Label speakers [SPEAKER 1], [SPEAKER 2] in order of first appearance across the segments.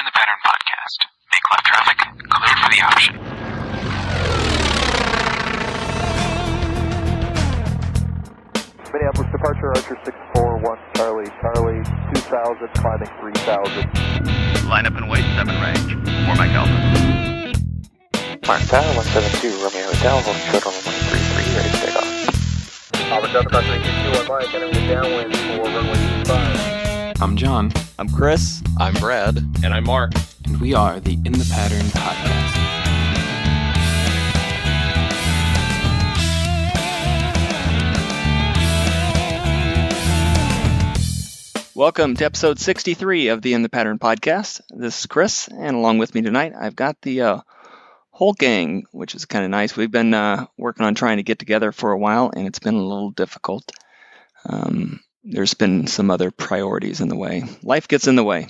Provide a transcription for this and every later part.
[SPEAKER 1] In the Pattern Podcast. Make left traffic, clear for the option.
[SPEAKER 2] Minneapolis departure, Archer 641, Charlie, Charlie 2000, climbing 3000.
[SPEAKER 3] Line up and wait, 7 range. For Mike Alpha.
[SPEAKER 4] Mark Tower, 172, Romeo Hotel, hold short on 133, ready to take off.
[SPEAKER 2] Auburn Delta Crossing 2 on Mike, entering the downwind for runway 25.
[SPEAKER 5] I'm John,
[SPEAKER 6] I'm Chris.
[SPEAKER 7] I'm Brad.
[SPEAKER 6] And I'm Mark.
[SPEAKER 5] and we are the In the Pattern Podcast.
[SPEAKER 6] Welcome to episode 63 of the In the Pattern podcast. This is Chris, and along with me tonight, I've got the uh, whole gang, which is kind of nice. We've been uh, working on trying to get together for a while, and it's been a little difficult. Um, there's been some other priorities in the way. Life gets in the way.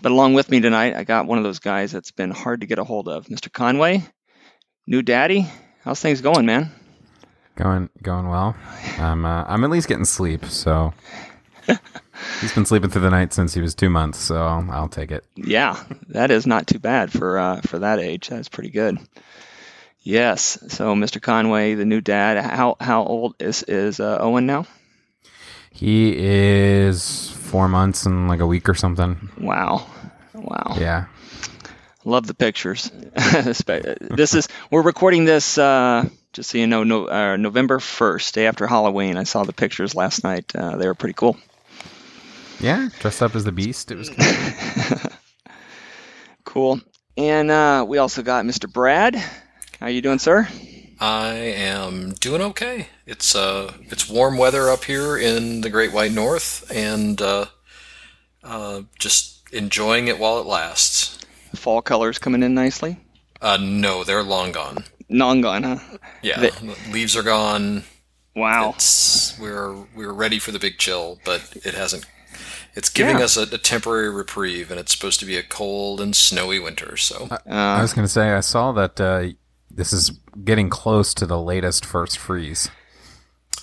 [SPEAKER 6] But along with me tonight, I got one of those guys that's been hard to get a hold of, Mr. Conway, new daddy. How's things going, man?
[SPEAKER 8] Going going well. I'm uh, I'm at least getting sleep. So he's been sleeping through the night since he was two months. So I'll, take it.
[SPEAKER 6] Yeah, that is not too bad for uh, for that age. That's pretty good. Yes. So, Mr. Conway, the new dad, how how old is is uh, Owen now?
[SPEAKER 8] He is four months and like a week or something.
[SPEAKER 6] Wow, wow.
[SPEAKER 8] Yeah.
[SPEAKER 6] Love the pictures. this is we're recording this uh, just so you know, no, uh, November first, day after Halloween. I saw the pictures last night. Uh, they were pretty cool.
[SPEAKER 8] Yeah. Dressed up as the beast. It was. Cool.
[SPEAKER 6] Cool. And uh, we also got Mr. Brad. How you doing, sir?
[SPEAKER 7] I am doing okay. It's uh, it's warm weather up here in the Great White North, and uh, uh, just enjoying it while it lasts.
[SPEAKER 6] Fall colors coming in nicely.
[SPEAKER 7] Uh, no, they're long gone.
[SPEAKER 6] Non gone, huh?
[SPEAKER 7] Yeah,
[SPEAKER 6] The-
[SPEAKER 7] the leaves are gone.
[SPEAKER 6] Wow.
[SPEAKER 7] It's, we're we're ready for the big chill, but it hasn't. It's giving
[SPEAKER 6] Yeah.
[SPEAKER 7] us a, a temporary reprieve, and it's supposed to be a cold and snowy winter. So
[SPEAKER 8] I
[SPEAKER 6] Uh,
[SPEAKER 8] was gonna say I saw that uh, this is getting close to the latest first freeze.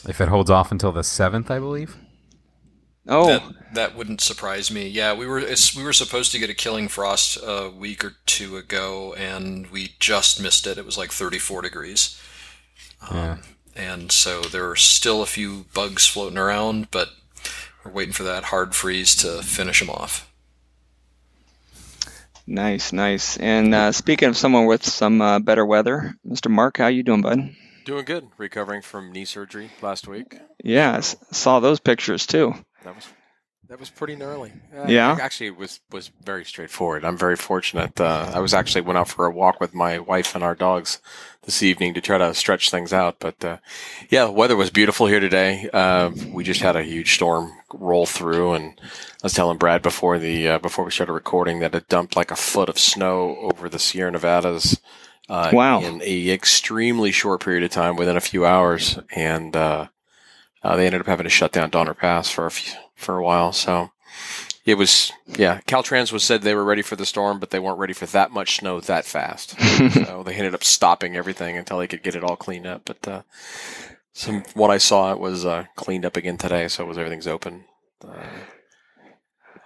[SPEAKER 8] If it holds off until the seventh, I believe.
[SPEAKER 6] oh,
[SPEAKER 7] that that wouldn't surprise me. Yeah, we were it's, we were supposed to get a killing frost a week or two ago, and we just missed it. It was like 34 degrees, um,
[SPEAKER 8] Yeah.
[SPEAKER 7] and so there are still a few bugs floating around, but we're waiting for that hard freeze to finish them off.
[SPEAKER 6] Nice, nice. And uh, speaking of someone with some uh, better weather, Mr. Mark, how you doing, bud?
[SPEAKER 9] Doing good. Recovering from knee surgery last week.
[SPEAKER 6] Yeah, I s- saw those pictures too.
[SPEAKER 9] That was that was pretty gnarly. Uh,
[SPEAKER 6] Yeah?
[SPEAKER 9] Actually, it was was very straightforward. I'm very fortunate. Uh, I was actually went out for a walk with my wife and our dogs this evening to try to stretch things out. But uh, yeah, the weather was beautiful here today. Uh, we just had a huge storm roll through, and I was telling Brad before the uh, before we started recording that it dumped like a foot of snow over the Sierra Nevadas. Uh,
[SPEAKER 6] Wow.
[SPEAKER 9] In a extremely short period of time, within a few hours, and uh, uh, they ended up having to shut down Donner Pass for a few, for a while. So it was yeah. Caltrans was said they were ready for the storm, but they weren't ready for that much snow that fast. so they ended up stopping everything until they could get it all cleaned up. But uh, some what I saw it was uh, cleaned up again today, so it was everything's open. Uh,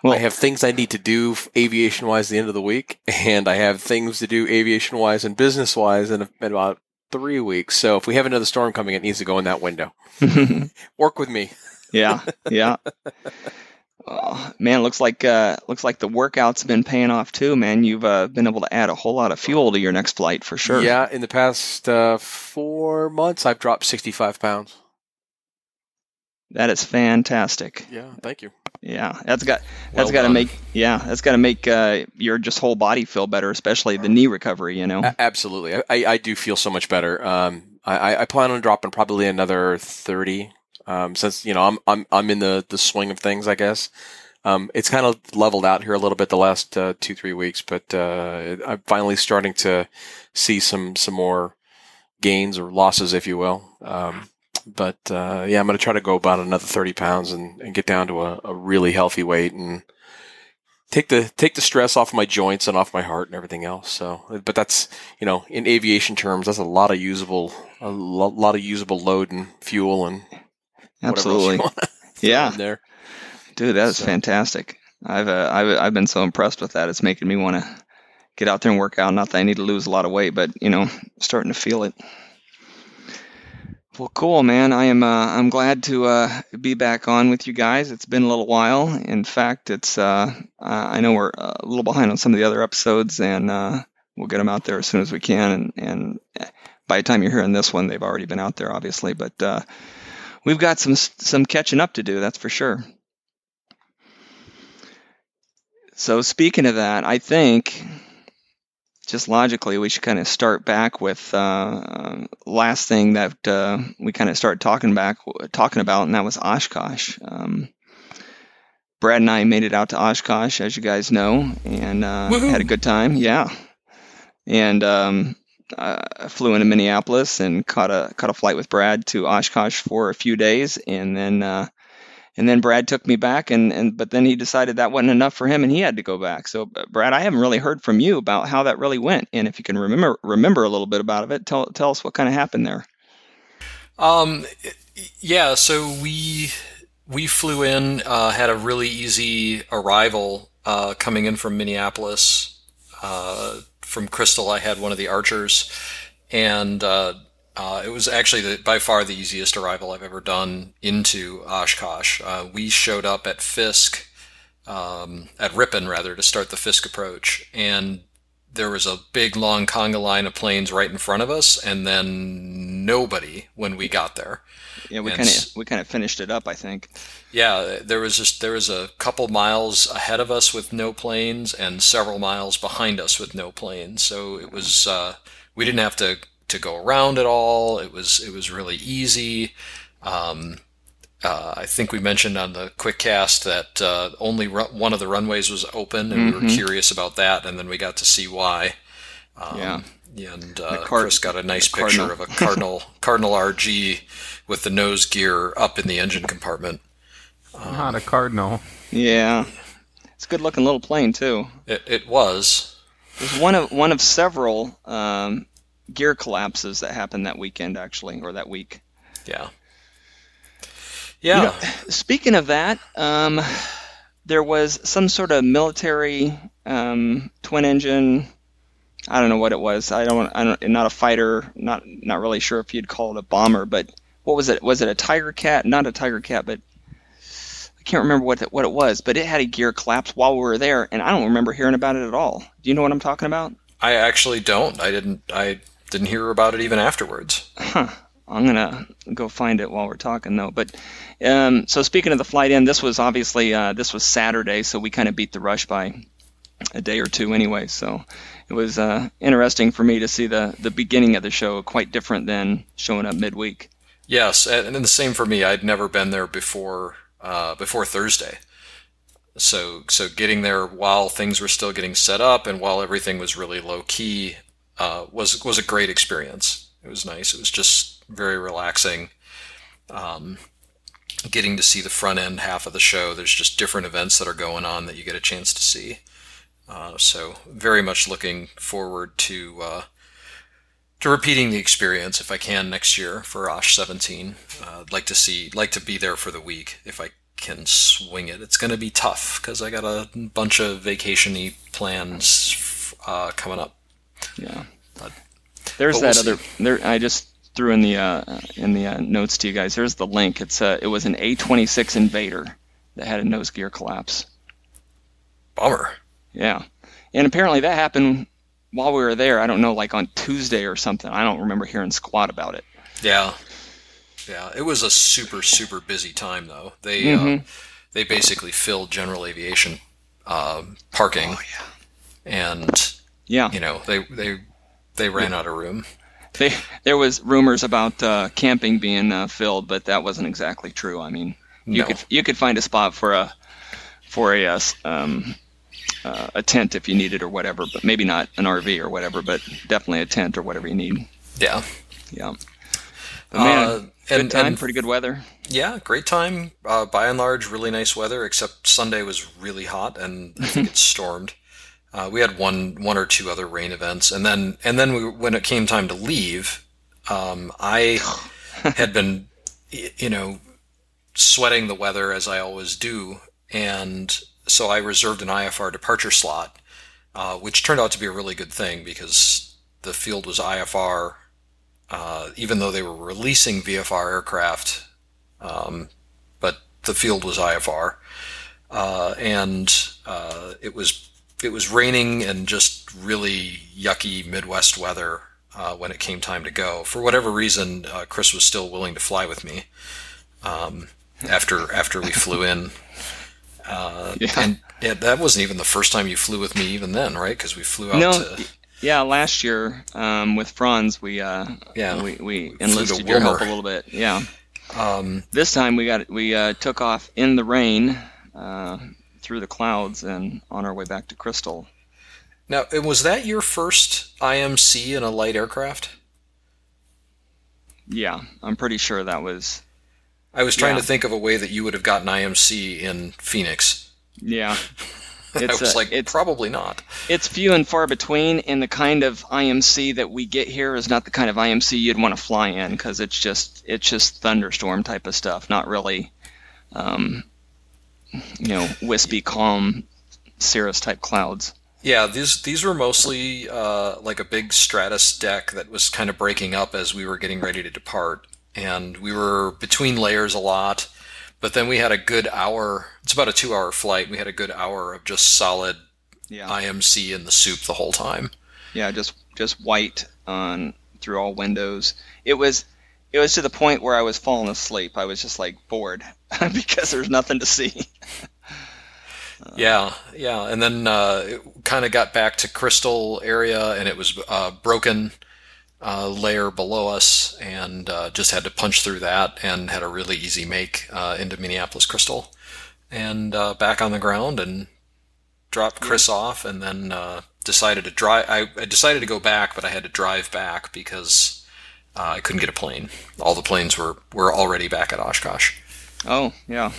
[SPEAKER 6] Well-
[SPEAKER 9] I have things I need to do aviation wise the end of the week, and I have things to do aviation wise and business wise in, in about three weeks. So if we have another storm coming, it needs to go in that window. Work with me.
[SPEAKER 6] yeah, yeah. Oh, man, looks like uh, looks like the workout's been paying off too, man. You've uh, been able to add a whole lot of fuel to your next flight for sure.
[SPEAKER 9] Yeah, in the past uh, four months, I've dropped 65 pounds.
[SPEAKER 6] that is fantastic.
[SPEAKER 9] Yeah, thank you.
[SPEAKER 6] Yeah, that's got that's
[SPEAKER 7] Well
[SPEAKER 6] got to make yeah that's got to make uh, your just whole body feel better, especially the knee recovery. You know.
[SPEAKER 9] A- absolutely. I, I, do feel so much better. Um, I, I- I plan on dropping probably another 30. Um, since, you know, I'm, I'm, I'm in the, the swing of things, I guess. Um, it's kind of leveled out here a little bit the last uh, two, three weeks, but uh, I'm finally starting to see some, some more gains or losses, if you will. Um, but uh, yeah, I'm going to try to go about another 30 pounds and, and get down to a, a really healthy weight and take the take the stress off my joints and off my heart and everything else. So, but that's you know, in aviation terms, that's a lot of usable a lo- lot of usable load and fuel and
[SPEAKER 6] Absolutely. Yeah,
[SPEAKER 9] there.
[SPEAKER 6] dude, that is
[SPEAKER 9] So-
[SPEAKER 6] fantastic. I've, uh, I've I've been so impressed with that. It's making me want to get out there and work out. Not that I need to lose a lot of weight, but you know, starting to feel it. Well, cool, man. I am. Uh, I'm glad to uh, be back on with you guys. It's been a little while. In fact, it's. Uh, uh, I know we're a little behind on some of the other episodes, and uh, we'll get them out there as soon as we can. And, and by the time you're hearing this one, they've already been out there, obviously. But uh, we've got some some catching up to do. That's for sure. So speaking of that, I think just logically we should kind of start back with uh, last thing that uh, we kind of started talking back talking about, and that was Oshkosh. Um, Brad and I made it out to Oshkosh, as you guys know, and uh, had a good time. Yeah, and um, I flew into Minneapolis and caught a caught a flight with Brad to Oshkosh for a few days, and then uh, and then Brad took me back, and, and but then he decided that wasn't enough for him, and he had to go back. So, uh, Brad, I haven't really heard from you about how that really went, and if you can remember remember a little bit about it, tell tell us what kind of happened there.
[SPEAKER 7] Um, yeah, so we we flew in, uh, had a really easy arrival uh, coming in from Minneapolis. From Crystal, I had one of the Archers, and uh, uh, it was actually the, by far the easiest arrival I've ever done into Oshkosh. Uh, we showed up at Fisk, um, at Ripon rather, to start the Fisk approach, and there was a big long conga line of planes right in front of us, and then nobody when we got there.
[SPEAKER 6] Yeah, we kind of we kind of finished it up, I think.
[SPEAKER 7] Yeah, there was just there was a couple miles ahead of us with no planes, and several miles behind us with no planes. So it was uh, we didn't have to to go around at all. It was it was really easy. Um, uh, I think we mentioned on the quick cast that uh, only ru- one of the runways was open, and mm-hmm. we were mm-hmm. curious about that, and then we got to see why. Um,
[SPEAKER 6] yeah.
[SPEAKER 7] And uh, card- Chris got a nice picture of a Cardinal Cardinal RG with the nose gear up in the engine compartment.
[SPEAKER 8] Not a Cardinal.
[SPEAKER 6] Yeah, it's a good looking little plane too.
[SPEAKER 7] It, it was.
[SPEAKER 6] It was one of one of several um, gear collapses that happened that weekend, actually, or that week.
[SPEAKER 7] Yeah. Yeah. You know,
[SPEAKER 6] speaking of that, um, there was some sort of military um, twin engine. I don't know what it was. I don't. I don't. Not a fighter. Not. Not really sure if you'd call it a bomber. But what was it? Was it a Tiger Cat? Not a Tiger Cat, but I can't remember what it, what it was. But it had a gear collapse while we were there, and I don't remember hearing about it at all. Do you know what I'm talking about?
[SPEAKER 7] I actually don't. I didn't. I didn't hear about it even afterwards.
[SPEAKER 6] Huh. I'm gonna go find it while we're talking though. But um, so speaking of the flight in, this was obviously uh, this was Saturday, so we kind of beat the rush by a day or two anyway. So it was uh, interesting for me to see the the beginning of the show quite different than showing up midweek.
[SPEAKER 7] Yes, and, and the same for me. I'd never been there before uh, before Thursday. So so getting there while things were still getting set up and while everything was really low key uh, was was a great experience. It was nice. It was just very relaxing. Um, getting to see the front end half of the show. There's just different events that are going on that you get a chance to see. Uh, so very much looking forward to uh, to repeating the experience if I can next year for Osh 17. Uh, I'd like to see, like to be there for the week if I can swing it. It's going to be tough because I got a bunch of vacationy plans uh, coming up.
[SPEAKER 6] Yeah. But, There's but that we'll other. There, I just threw in the uh, in the uh, notes to you guys. There's the link. It's a. Uh, it was an A26 Invader that had a nose gear collapse.
[SPEAKER 7] Bummer.
[SPEAKER 6] Yeah, and apparently that happened while we were there. I don't know, like on Tuesday or something. I don't remember hearing squat about it.
[SPEAKER 7] Yeah, yeah. It was a super super busy time though. They uh, mm-hmm. uh, they basically filled general aviation uh, parking.
[SPEAKER 6] Oh yeah.
[SPEAKER 7] And
[SPEAKER 6] yeah.
[SPEAKER 7] You know, they they they ran out of room.
[SPEAKER 6] They, there was rumors about uh, camping being uh, filled, but that wasn't exactly true. I mean, you no. could you could find a spot for a for a uh, um, uh, a tent if you need it or whatever, but maybe not an RV or whatever, but definitely a tent or whatever you need.
[SPEAKER 7] Yeah.
[SPEAKER 6] Yeah. But man, uh, good and, time, and, pretty good weather.
[SPEAKER 7] Yeah, great time. Uh, by and large, really nice weather. Except Sunday was really hot, and I think it stormed. Uh, we had one one or two other rain events, and then and then we, when it came time to leave, um, I had been, you know, sweating the weather as I always do, and so I reserved an IFR departure slot, uh, which turned out to be a really good thing because the field was IFR, uh, even though they were releasing VFR aircraft, um, but the field was IFR, uh, and uh, it was it was raining and just really yucky Midwest weather uh, when it came time to go. For whatever reason, uh, Chris was still willing to fly with me um, after after we flew in. Uh,
[SPEAKER 6] Yeah.
[SPEAKER 7] And yeah, that wasn't even the first time you flew with me, even then, right? Because we flew out
[SPEAKER 6] No,
[SPEAKER 7] to
[SPEAKER 6] yeah, last year um, with Franz, we uh,
[SPEAKER 7] Yeah.
[SPEAKER 6] we, we
[SPEAKER 7] to
[SPEAKER 6] enlisted your help a little bit. Yeah,
[SPEAKER 7] um,
[SPEAKER 6] this time we got we uh, took off in the rain uh, through the clouds and on our way back to Crystal.
[SPEAKER 7] now. Was that your first IMC in a light aircraft?
[SPEAKER 6] Yeah, I'm pretty sure that was.
[SPEAKER 7] I was trying
[SPEAKER 6] Yeah.
[SPEAKER 7] to think of a way that you would have gotten IMC in Phoenix.
[SPEAKER 6] Yeah,
[SPEAKER 7] I was
[SPEAKER 6] uh,
[SPEAKER 7] like,
[SPEAKER 6] it's-
[SPEAKER 7] probably not.
[SPEAKER 6] it's few and far between, and the kind of IMC that we get here is not the kind of IMC you'd want to fly in because it's just it's just thunderstorm type of stuff, not really, um, you know, wispy, calm, cirrus type clouds.
[SPEAKER 7] Yeah, these these were mostly uh, like a big stratus deck that was kind of breaking up as we were getting ready to depart, and we were between layers a lot. But then we had a good hour. It's about a two-hour flight. We had a good hour of just solid
[SPEAKER 6] Yeah,
[SPEAKER 7] IMC in the soup the whole time.
[SPEAKER 6] yeah, just just white on through all windows. It was it was to the point where I was falling asleep. I was just like bored because there's nothing to see.
[SPEAKER 7] Yeah, yeah, and then uh, it kind of got back to Crystal area, and it was uh, broken uh, layer below us, and uh, just had to punch through that, and had a really easy make uh, into Minneapolis Crystal, and uh, back on the ground, and dropped Chris off, and then uh, decided to drive. I, I decided to go back, but I had to drive back because uh, I couldn't get a plane. All the planes were were already back at Oshkosh.
[SPEAKER 6] Oh yeah.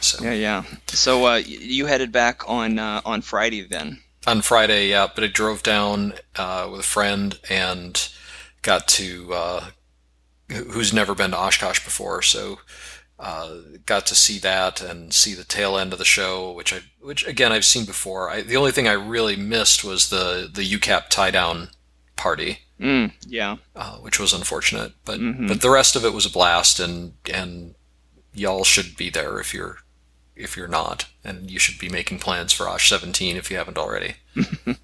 [SPEAKER 7] So
[SPEAKER 6] Yeah, yeah. So uh, you headed back on uh, on Friday then?
[SPEAKER 7] On Friday, yeah, but I drove down uh, with a friend and got to uh, who's never been to Oshkosh before, so uh, got to see that and see the tail end of the show, which I which again I've seen before. I, the only thing I really missed was the the UCAP tie down party,
[SPEAKER 6] Mm, yeah.
[SPEAKER 7] uh, which was unfortunate, but
[SPEAKER 6] Mhm.
[SPEAKER 7] but the rest of it was a blast, and and y'all should be there if you're if you're not, and you should be making plans for Osh 17 if you haven't already.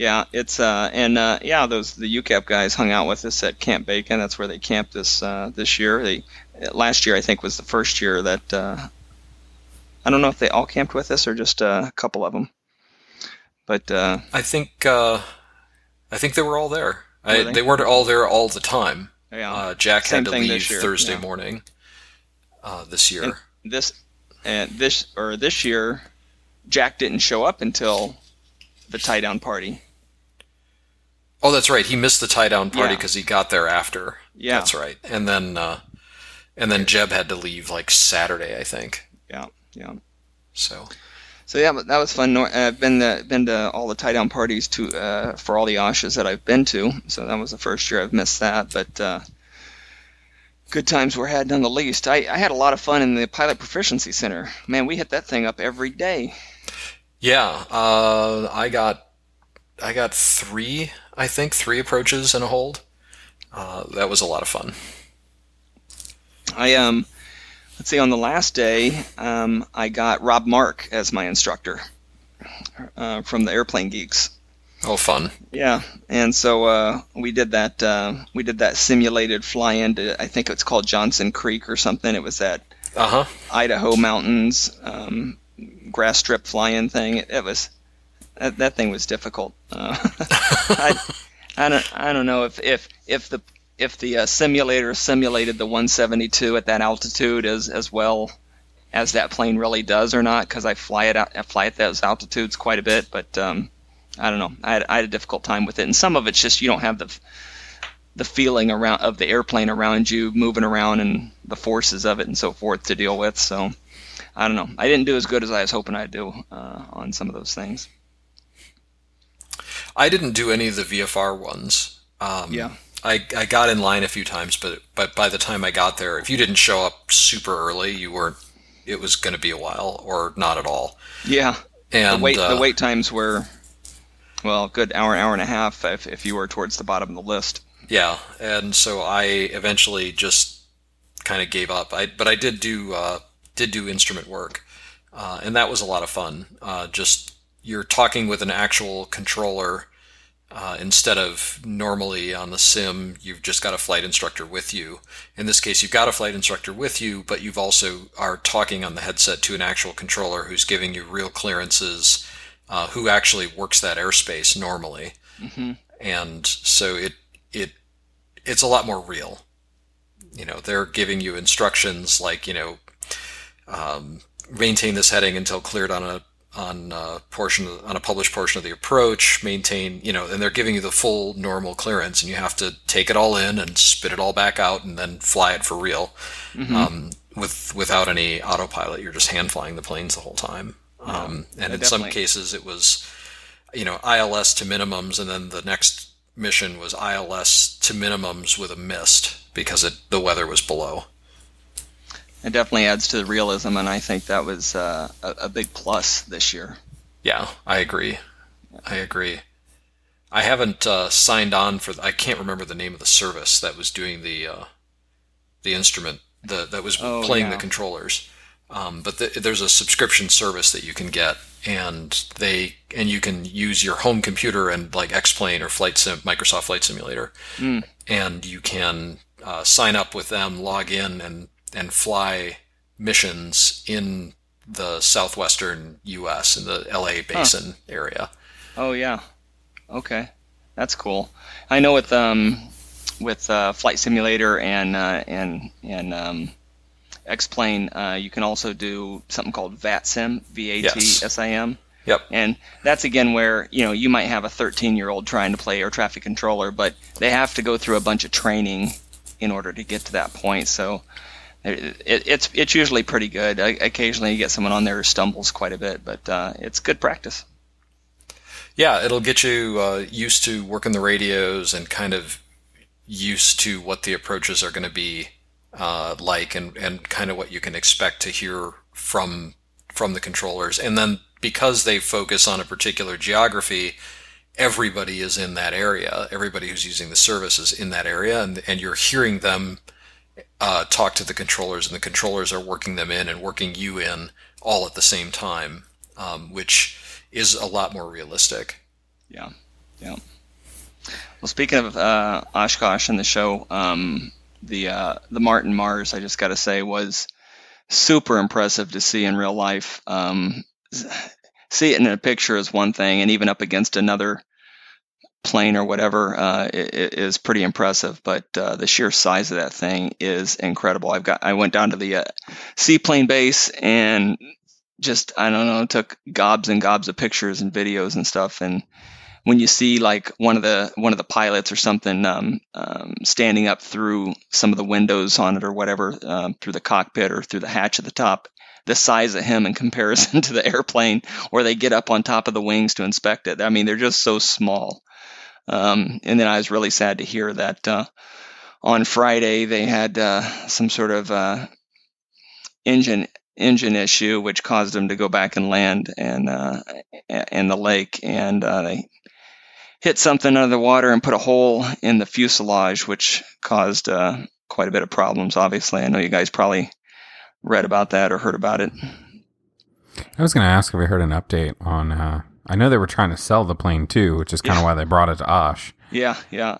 [SPEAKER 6] Yeah, it's uh and uh yeah, those the UCAP guys hung out with us at Camp Bacon. That's where they camped this uh this year. They last year I think was the first year that uh I don't know if they all camped with us or just uh, a couple of them. But uh
[SPEAKER 7] I think uh, I think they were all there. I,
[SPEAKER 6] they?
[SPEAKER 7] they? weren't all there all the time.
[SPEAKER 6] yeah,
[SPEAKER 7] Uh, Jack
[SPEAKER 6] Same
[SPEAKER 7] had to leave Thursday
[SPEAKER 6] yeah.
[SPEAKER 7] morning uh, this year.
[SPEAKER 6] And- this and this or this year Jack didn't show up until the tie down party.
[SPEAKER 7] oh, that's right. He missed the tie down party
[SPEAKER 6] Yeah.
[SPEAKER 7] because he got there after.
[SPEAKER 6] Yeah.
[SPEAKER 7] that's right. And then uh, and then Jeb had to leave like Saturday, I think.
[SPEAKER 6] Yeah, yeah.
[SPEAKER 7] So
[SPEAKER 6] So yeah, but that was fun. I've been to, been to all the tie down parties to uh, for all the Oshes that I've been to. So that was the first year I've missed that. But uh, good times were had none the least. I, I had a lot of fun in the Pilot Proficiency Center. Man, we hit that thing up every day.
[SPEAKER 7] yeah, uh, I got I got three, I think, three approaches and a hold. Uh, that was a lot of fun.
[SPEAKER 6] I um, let's see, on the last day, um, I got Rob Mark as my instructor uh, from the Airplane Geeks.
[SPEAKER 7] Oh, fun.
[SPEAKER 6] Yeah, and so uh, we did that. Uh, we did that simulated fly into. I think it's called Johnson Creek or something. It was that
[SPEAKER 7] Uh huh.
[SPEAKER 6] Idaho mountains um, grass strip fly-in thing. It, it was that, that thing was difficult. Uh, I, I don't I don't know if if if the if the uh, simulator simulated the 172 at that altitude as as well as that plane really does or not because I fly it out I fly at those altitudes quite a bit, but um, I don't know. I had, I had a difficult time with it, and some of it's just you don't have the the feeling around of the airplane around you moving around and the forces of it and so forth to deal with. So I don't know. I didn't do as good as I was hoping I'd do uh, on some of those things.
[SPEAKER 7] I didn't do any of the VFR ones. Um,
[SPEAKER 6] Yeah.
[SPEAKER 7] I, I got in line a few times, but but by the time I got there, if you didn't show up super early, you weren't it was going to be a while or not at all.
[SPEAKER 6] Yeah.
[SPEAKER 7] And
[SPEAKER 6] the wait
[SPEAKER 7] uh,
[SPEAKER 6] the wait times were well, good hour, hour and a half if, if you were towards the bottom of the list.
[SPEAKER 7] Yeah, and so I eventually just kind of gave up. I but I did do uh, did do instrument work, uh, and that was a lot of fun. Uh, just you're talking with an actual controller uh, instead of normally on the sim you've just got a flight instructor with you. In this case, you've got a flight instructor with you, but you've also are talking on the headset to an actual controller who's giving you real clearances, uh, who actually works that airspace normally,
[SPEAKER 6] Mm-hmm.
[SPEAKER 7] and so it it it's a lot more real. You know, they're giving you instructions like you know, um, maintain this heading until cleared on a on a portion on a published portion of the approach. Maintain, you know, and they're giving you the full normal clearance, and you have to take it all in and spit it all back out, and then fly it for real, um, with without any autopilot. You're just hand flying the planes the whole time. Um, and
[SPEAKER 6] Yeah,
[SPEAKER 7] in some cases, it was, you know, ILS to minimums, and then the next mission was ILS to minimums with a missed because it, the weather was below.
[SPEAKER 6] It definitely adds to the realism, and I think that was uh, a, a big plus this year.
[SPEAKER 7] Yeah, I agree. I agree. I haven't uh, signed on for. I can't remember the name of the service that was doing the uh, the instrument the, that was
[SPEAKER 6] Oh,
[SPEAKER 7] playing
[SPEAKER 6] yeah.
[SPEAKER 7] the controllers. Um, but th there's a subscription service that you can get, and they and you can use your home computer and like X-Plane or Flight Sim, Microsoft Flight Simulator,
[SPEAKER 6] Mm.
[SPEAKER 7] and you can uh, sign up with them, log in, and and fly missions in the southwestern U.S. in the L.A. basin area.
[SPEAKER 6] Oh yeah, okay, that's cool. I know with um with uh, Flight Simulator and uh, and and um, X-Plane, uh, you can also do something called VATSIM, V-A-T-S-I-M.
[SPEAKER 7] Yep.
[SPEAKER 6] And that's again where you know you might have a 13-year-old trying to play air traffic controller, but they have to go through a bunch of training in order to get to that point. So it, it, it's it's usually pretty good. I, occasionally you get someone on there who stumbles quite a bit, but uh, it's good practice.
[SPEAKER 7] Yeah, it'll get you uh, used to working the radios and kind of used to what the approaches are going to be uh, like, and, and kind of what you can expect to hear from from the controllers. And then because they focus on a particular geography, everybody is in that area. Everybody who's using the service is in that area, and and you're hearing them uh, talk to the controllers, and the controllers are working them in and working you in all at the same time, um, which is a lot more realistic.
[SPEAKER 6] Yeah, yeah. Well, speaking of uh, Oshkosh and the show, um, the uh, the Martin Mars, I just got to say, was super impressive to see in real life. Um, see it in a picture is one thing, and even up against another plane or whatever uh, i- i- is pretty impressive. But uh, the sheer size of that thing is incredible. I've got I went down to the uh, seaplane base and just I don't know took gobs and gobs of pictures and videos and stuff and when you see like one of the one of the pilots or something um, um, standing up through some of the windows on it or whatever um, through the cockpit or through the hatch at the top the size of him in comparison to the airplane or they get up on top of the wings to inspect it. I mean they're just so small. Um, and then i was really sad to hear that uh, on friday they had uh, some sort of uh, engine engine issue which caused them to go back and land and uh, in the lake and uh, they hit something under the water and put a hole in the fuselage, which caused uh, quite a bit of problems. Obviously, I know you guys probably read about that or heard about it.
[SPEAKER 8] I was going to ask if we heard an update on. Uh, I know they were trying to sell the plane too, which is kind of
[SPEAKER 6] Yeah.
[SPEAKER 8] why they brought it to Osh.
[SPEAKER 6] Yeah, yeah.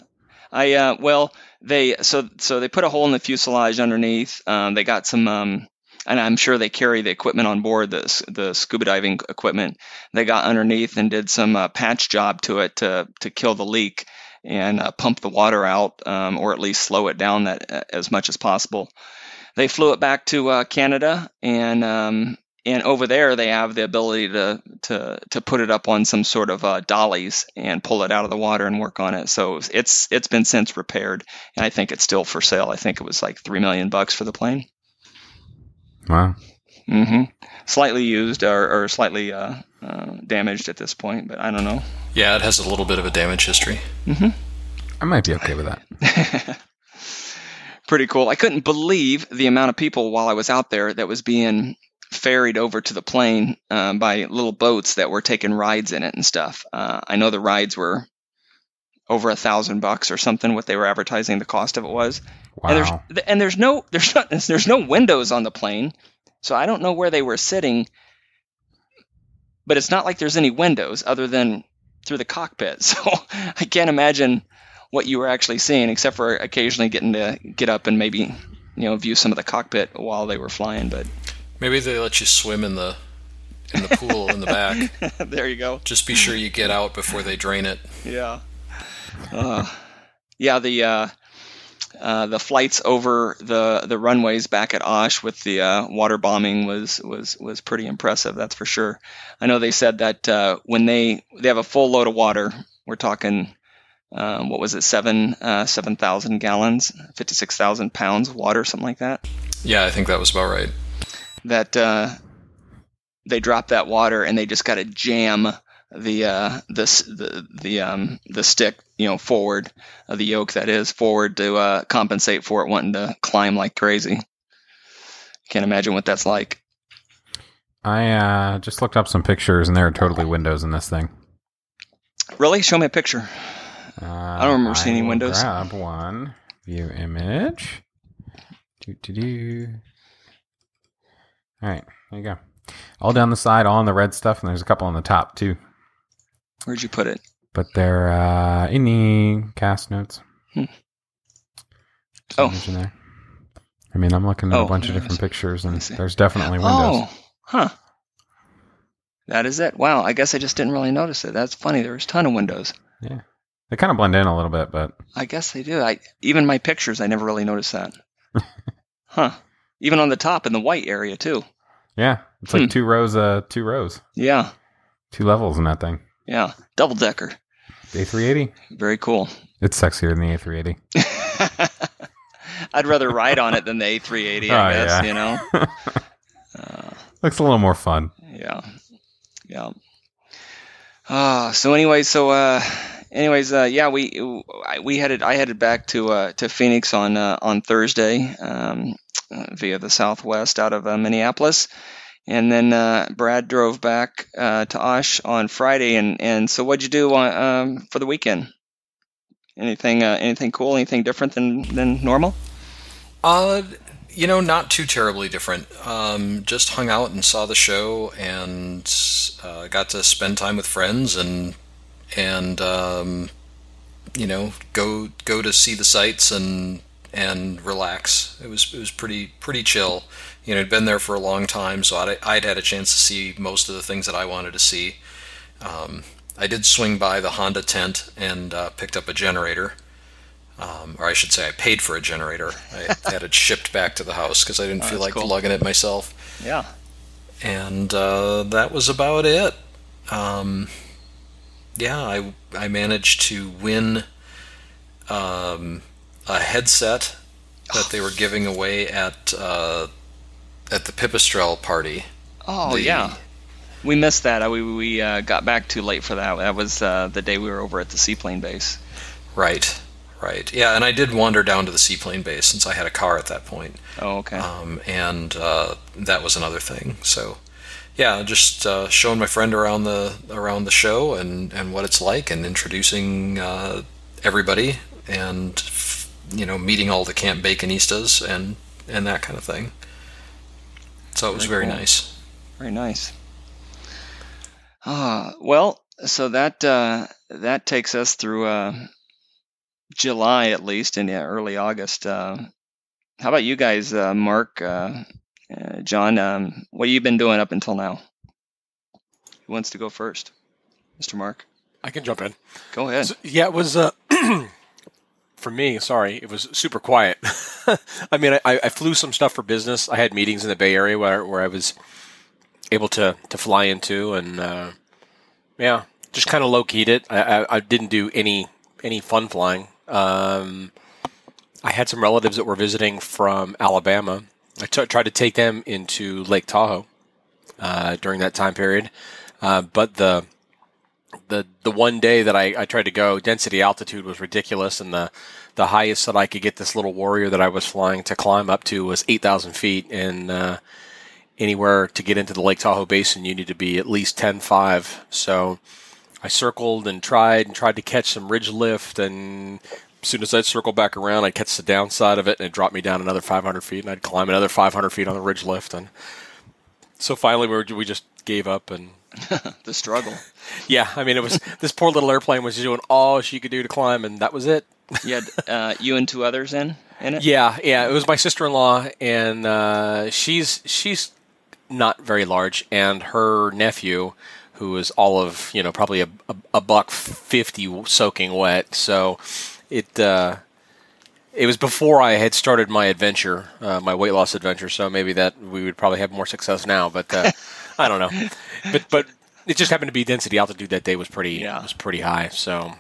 [SPEAKER 6] I uh, well, they so so they put a hole in the fuselage underneath. Um, they got some, um, and I'm sure they carry the equipment on board, the the scuba diving equipment. They got underneath and did some uh, patch job to it to to kill the leak and uh, pump the water out, um, or at least slow it down that uh, as much as possible. They flew it back to uh, Canada and. Um, and over there, they have the ability to to to put it up on some sort of uh, dollies and pull it out of the water and work on it. So it's it's been since repaired, and I think it's still for sale. I think it was like three million bucks for the plane.
[SPEAKER 8] Wow.
[SPEAKER 6] Mm-hmm. Slightly used or, or slightly uh, uh, damaged at this point, but I don't know.
[SPEAKER 7] Yeah, it has a little bit of a damage history. Mm-hmm.
[SPEAKER 8] I might be okay with that.
[SPEAKER 6] Pretty cool. I couldn't believe the amount of people while I was out there that was being ferried over to the plane um, by little boats that were taking rides in it and stuff. Uh, I know the rides were over a thousand bucks or something. What they were advertising the cost of it was.
[SPEAKER 8] Wow.
[SPEAKER 6] And there's and there's no there's not, there's no windows on the plane, so I don't know where they were sitting. But it's not like there's any windows other than through the cockpit. So I can't imagine what you were actually seeing, except for occasionally getting to get up and maybe you know view some of the cockpit while they were flying. But
[SPEAKER 7] Maybe they let you swim in the in the pool in the back.
[SPEAKER 6] there you go.
[SPEAKER 7] Just be sure you get out before they drain it.
[SPEAKER 6] Yeah. Uh, yeah, the uh, uh, the flights over the the runways back at Osh with the uh, water bombing was was was pretty impressive. That's for sure. I know they said that uh, when they they have a full load of water, we're talking. Um, what was it? Seven uh, seven thousand gallons, fifty six thousand pounds of water, something like that.
[SPEAKER 7] Yeah, I think that was about right.
[SPEAKER 6] That uh, they drop that water and they just got to jam the uh, the the the um, the stick, you know, forward, uh, the yoke that is forward to uh, compensate for it wanting to climb like crazy. Can't imagine what that's like.
[SPEAKER 8] I uh, just looked up some pictures, and there are totally windows in this thing.
[SPEAKER 6] Really, show me a picture.
[SPEAKER 8] Uh,
[SPEAKER 6] I don't remember seeing any windows.
[SPEAKER 8] Grab one view image. Do do do. All right, there you go. All down the side, all on the red stuff, and there's a couple on the top too.
[SPEAKER 6] Where'd you put it?
[SPEAKER 8] But they're uh, in the cast notes.
[SPEAKER 6] Hmm. Oh.
[SPEAKER 8] there. I mean, I'm looking at
[SPEAKER 6] Oh,
[SPEAKER 8] a bunch of different pictures, and there's definitely windows.
[SPEAKER 6] Oh, huh. That is it. Wow, I guess I just didn't really notice it. That's funny. There's a ton of windows.
[SPEAKER 8] Yeah, they kind of blend in a little bit, but
[SPEAKER 6] I guess they do. I even my pictures, I never really noticed that. huh. Even on the top in the white area too.
[SPEAKER 8] yeah, it's like
[SPEAKER 6] Hmm.
[SPEAKER 8] two rows, uh, two rows,
[SPEAKER 6] Yeah.
[SPEAKER 8] two levels in that thing.
[SPEAKER 6] Yeah. Double decker.
[SPEAKER 8] A380.
[SPEAKER 6] Very cool.
[SPEAKER 8] It's sexier than the A380.
[SPEAKER 6] I'd rather ride on it than the A380, I
[SPEAKER 8] Oh,
[SPEAKER 6] guess,
[SPEAKER 8] yeah.
[SPEAKER 6] you know? Uh,
[SPEAKER 8] Looks a little more fun.
[SPEAKER 6] yeah. Yeah. Uh, so anyway, so uh, anyways, uh, yeah, we we headed I headed back to uh, to Phoenix on uh, on Thursday um, uh, via the Southwest out of uh, Minneapolis, and then uh, Brad drove back uh, to Osh on Friday. And, and so, what'd you do on, um, for the weekend? Anything uh, anything cool? Anything different than than normal?
[SPEAKER 7] Uh, you know, not too terribly different. Um, just hung out and saw the show, and uh, got to spend time with friends, and and um, you know, go go to see the sights and and relax. It was it was pretty pretty chill. You know, I'd been there for a long time, so I'd, I'd had a chance to see most of the things that I wanted to see. Um, I did swing by the Honda tent and uh, picked up a generator um, or I should say, I paid for a generator. I had it shipped back to the house because I didn't
[SPEAKER 6] Oh,
[SPEAKER 7] feel like
[SPEAKER 6] cool.
[SPEAKER 7] lugging it myself.
[SPEAKER 6] Yeah.
[SPEAKER 7] And uh, that was about it. Um, yeah, I I managed to win um, a headset that they were giving away at uh, at the Pipistrel party.
[SPEAKER 6] Oh
[SPEAKER 7] The-
[SPEAKER 6] yeah. We missed that. We we uh, got back too late for that. That was uh, the day we were over at the seaplane base.
[SPEAKER 7] Right, right. Yeah, and I did wander down to the seaplane base since I had a car at that point.
[SPEAKER 6] Oh okay.
[SPEAKER 7] um, and uh, that was another thing. So, yeah, just uh, showing my friend around the around the show and, and what it's like, and introducing uh, everybody, and you know, meeting all the Camp Baconistas and and that kind of thing. So it was
[SPEAKER 6] Very
[SPEAKER 7] very
[SPEAKER 6] cool.
[SPEAKER 7] nice.
[SPEAKER 6] Very nice. Ah, well, so that uh, that takes us through uh, July at least, and yeah, early August. Uh, how about you guys, uh, Mark, uh, uh, John? Um, what have you been doing up until now? Who wants to go first, Mr. Mark?
[SPEAKER 9] I can jump in.
[SPEAKER 6] Go ahead.
[SPEAKER 9] So, yeah, it was uh, for me. Sorry, it was super quiet. I mean, I, I flew some stuff for business. I had meetings in the Bay Area where where I was able to to fly into, and uh, yeah, just kind of low keyed it. I, I, I didn't do any any fun flying. Um, I had some relatives that were visiting from Alabama. I t- tried to take them into Lake Tahoe uh, during that time period, uh, but the the the one day that I, I tried to go, density altitude was ridiculous, and the the highest that I could get this little warrior that I was flying to climb up to was eight thousand feet, and uh, anywhere to get into the Lake Tahoe Basin, you need to be at least 10.5. So I circled and tried and tried to catch some ridge lift, and as soon as I'd circle back around, I'd catch the downside of it, and it dropped me down another 500 feet, and I'd climb another 500 feet on the ridge lift, and so finally we, were, we just gave up and
[SPEAKER 6] the struggle.
[SPEAKER 9] yeah, I mean it was this poor little airplane was doing all she could do to climb, and that was it.
[SPEAKER 6] You had uh, you and two others in in it.
[SPEAKER 9] Yeah, yeah. It was my sister in law, and uh, she's she's not very large, and her nephew, who is all of you know probably a, a, a buck fifty soaking wet. So it uh, it was before I had started my adventure, uh, my weight loss adventure. So maybe that we would probably have more success now, but uh, I don't know. But but it just happened to be density altitude that day was pretty
[SPEAKER 6] Yeah.
[SPEAKER 9] was pretty high. So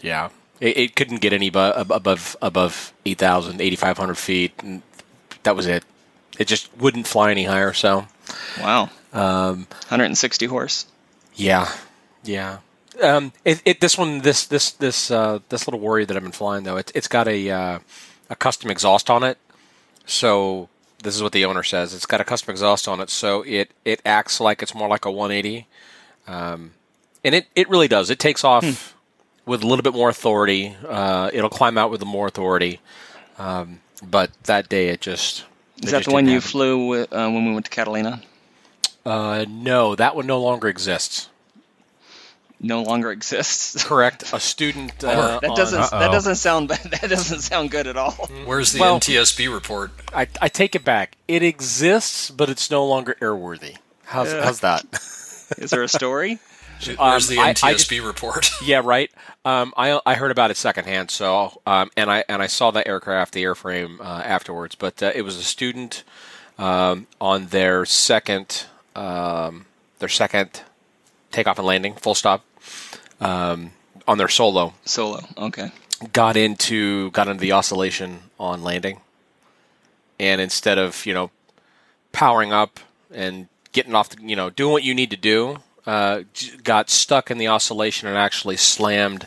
[SPEAKER 9] yeah, it, it couldn't get any bu- above above 8,000, 8,500 feet. And that was it. It just wouldn't fly any higher. So
[SPEAKER 6] Wow.
[SPEAKER 9] um,
[SPEAKER 6] 160 horse.
[SPEAKER 9] yeah, yeah. Um, it, it this one this this this uh, this little warrior that I've been flying though it's it's got a uh, a custom exhaust on it. So this is what the owner says. It's got a custom exhaust on it, so it it acts like it's more like a 180, um, and it it really does. It takes off with a little bit more authority. Uh, it'll climb out with more authority, um, but that day it just
[SPEAKER 6] Is
[SPEAKER 9] it
[SPEAKER 6] that
[SPEAKER 9] just
[SPEAKER 6] the one you
[SPEAKER 9] happen.
[SPEAKER 6] flew with, uh, when we went to Catalina?
[SPEAKER 9] Uh, no, that one no longer exists.
[SPEAKER 6] No longer exists.
[SPEAKER 9] Correct. A student. Uh,
[SPEAKER 6] that doesn't that doesn't sound that doesn't sound good at all.
[SPEAKER 7] Where's the
[SPEAKER 9] Well-
[SPEAKER 7] NTSB report?
[SPEAKER 9] I, I take it back. It exists, but it's no longer airworthy. How's,
[SPEAKER 6] Yeah.
[SPEAKER 9] how's that?
[SPEAKER 6] Is there a story?
[SPEAKER 7] Where's the
[SPEAKER 9] I- I
[SPEAKER 7] NTSB
[SPEAKER 9] just-
[SPEAKER 7] report?
[SPEAKER 9] yeah, right. Um, I I heard about it secondhand. So um, and I and I saw the aircraft, the airframe uh, afterwards. But uh, it was a student um, on their second um, their second takeoff and landing, full stop, um, on their solo.
[SPEAKER 6] Solo. Okay.
[SPEAKER 9] got into got into the oscillation on landing, and instead of you know powering up and getting off, the, you know, doing what you need to do, uh, got stuck in the oscillation and actually slammed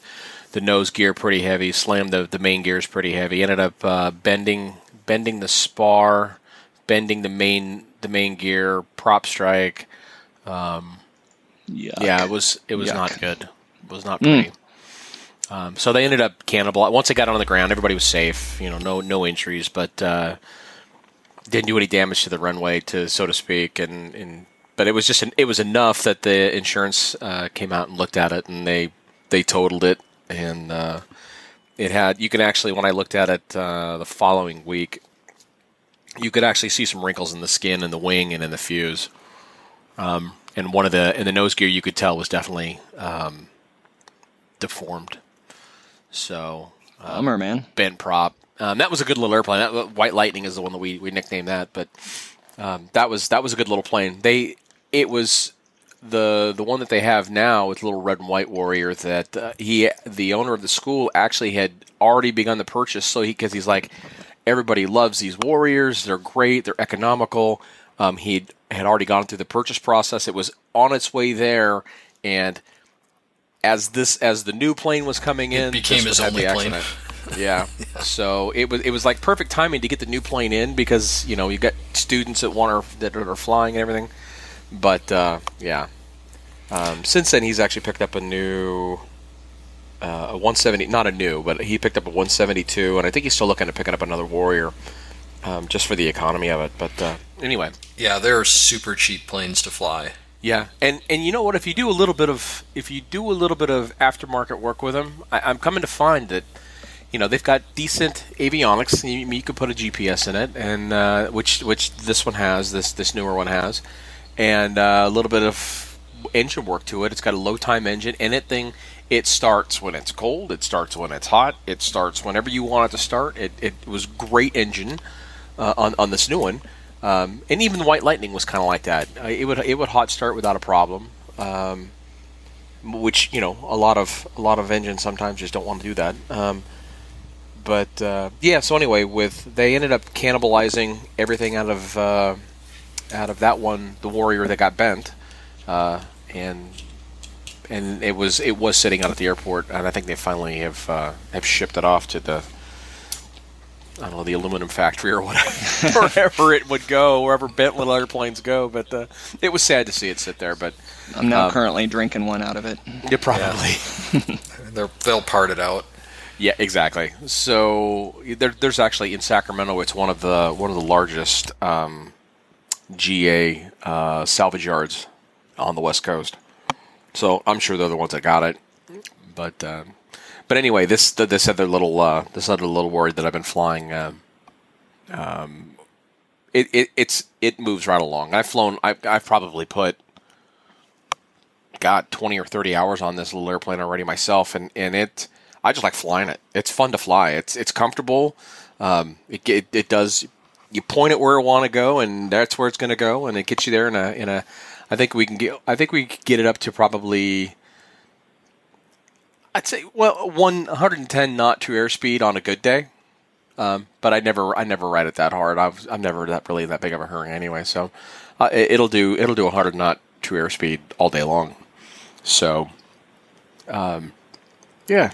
[SPEAKER 9] the nose gear pretty heavy, slammed the the main gears pretty heavy. Ended up uh, bending bending the spar, bending the main the main gear, prop strike.
[SPEAKER 6] Yeah.
[SPEAKER 9] Yeah, it was it was
[SPEAKER 6] Yuck.
[SPEAKER 9] not good. Was not pretty. Um, so they ended up cannibal. Once they got on the ground, everybody was safe. You know, no no injuries, but uh, didn't do any damage to the runway, to so to speak. And, and but it was just an, it was enough that the insurance uh, came out and looked at it, and they they totaled it, and uh, it had. You can actually, when I looked at it uh, the following week, you could actually see some wrinkles in the skin and the wing and in the fuse Um, and one of the in the nose gear you could tell was definitely um, deformed. So
[SPEAKER 6] Bummer, man.
[SPEAKER 9] bent prop. Um, that was a good little airplane. That, White Lightning is the one that we, we nicknamed that, but um, that was that was a good little plane. They it was the the one that they have now with little red and white warrior that uh, he the owner of the school actually had already begun the purchase. So he because he's like everybody loves these warriors. They're great. They're economical. Um, he had already gone through the purchase process. It was on its way there, and as this as the new plane was coming in,
[SPEAKER 7] became his only plane.
[SPEAKER 9] accident. Yeah. So it was it was like perfect timing to get the new plane in because you know you got students that want to, that are flying and everything. But uh, yeah, um, since then he's actually picked up a new uh, a 170, not a new, but he picked up a 172, and I think he's still looking at picking up another Warrior um, just for the economy of it. But uh, anyway,
[SPEAKER 7] Yeah, there are super cheap planes to fly.
[SPEAKER 9] Yeah, and and you know what? If you do a little bit of if you do a little bit of aftermarket work with them, I, I'm coming to find that you know they've got decent avionics. You, you could put a GPS in it, and uh, which which this one has, this this newer one has, and uh, a little bit of engine work to it. It's got a low time engine, and it thing it starts when it's cold. It starts when it's hot. It starts whenever you want it to start. It it was great engine uh, on on this new one. Um, and even the White Lightning was kind of like that. Uh, it would it would hot start without a problem, um, which you know a lot of a lot of engines sometimes just don't want to do that. Um, but uh, yeah, so anyway, with they ended up cannibalizing everything out of uh, out of that one, the Warrior that got bent, uh, and and it was it was sitting out at the airport, and I think they finally have uh, have shipped it off to the I don't know the aluminum factory or whatever, wherever it would go, wherever Bentley airplanes go. But uh, it was sad to see it sit there. But
[SPEAKER 6] I'm now
[SPEAKER 9] Um,
[SPEAKER 6] currently drinking one out of it.
[SPEAKER 9] yeah, probably.
[SPEAKER 7] They're, they'll part it out.
[SPEAKER 9] Yeah, exactly. So there, there's actually in Sacramento, it's one of the one of the largest um, GA uh, salvage yards on the West Coast. So I'm sure they're the ones that got it. But um, but anyway, this this other little uh, this other little word that I've been flying. Um, um, it, it it's it moves right along. I've flown. I've, I've probably put got 20 or 30 hours on this little airplane already myself and, and it I just like flying it. It's fun to fly. It's it's comfortable. Um, it, it it does you point it where you want to go and that's where it's going to go and it gets you there in a in a I think we can get I think we get it up to probably I'd say well 110 knot to airspeed on a good day. Um, but I never I never ride it that hard. I've I'm never that really that big of a hurry anyway. So uh, it, it'll do it'll do 100 knot to airspeed all day long. So um, yeah.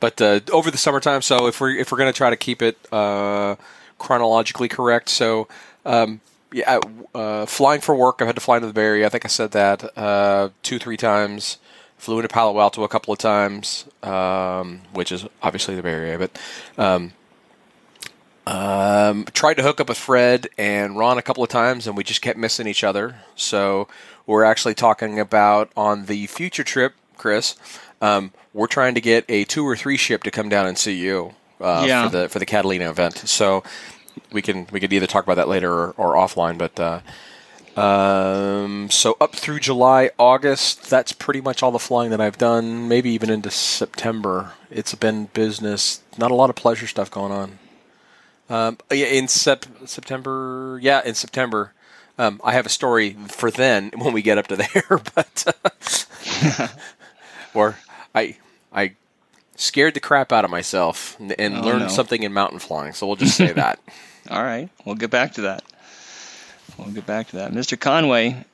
[SPEAKER 9] But uh, over the summertime, so if we're if we're to try to keep it uh, chronologically correct, so um, yeah, uh, flying for work, I've had to fly into the Bay Area. I think I said that uh, two three times. Flew into Palo Alto a couple of times, um, which is obviously the Bay Area. But um, um, tried to hook up with Fred and Ron a couple of times, and we just kept missing each other. So we're actually talking about on the future trip, Chris. Um, we're trying to get a two or three ship to come down and see you uh,
[SPEAKER 6] Yeah.
[SPEAKER 9] for the for the Catalina event. So we can we could either talk about that later or, or offline. But uh, um, so up through July, August, that's pretty much all the flying that I've done. Maybe even into September. It's been business. Not a lot of pleasure stuff going on. Um, yeah, in sep- September. Yeah, in September. Um, I have a story for then when we get up to there, but uh, or I I scared the crap out of myself and, and
[SPEAKER 6] Oh,
[SPEAKER 9] learned
[SPEAKER 6] no.
[SPEAKER 9] something in mountain flying. So we'll just say that.
[SPEAKER 6] All right, we'll get back to that. We'll get back to that. Mr. Conway,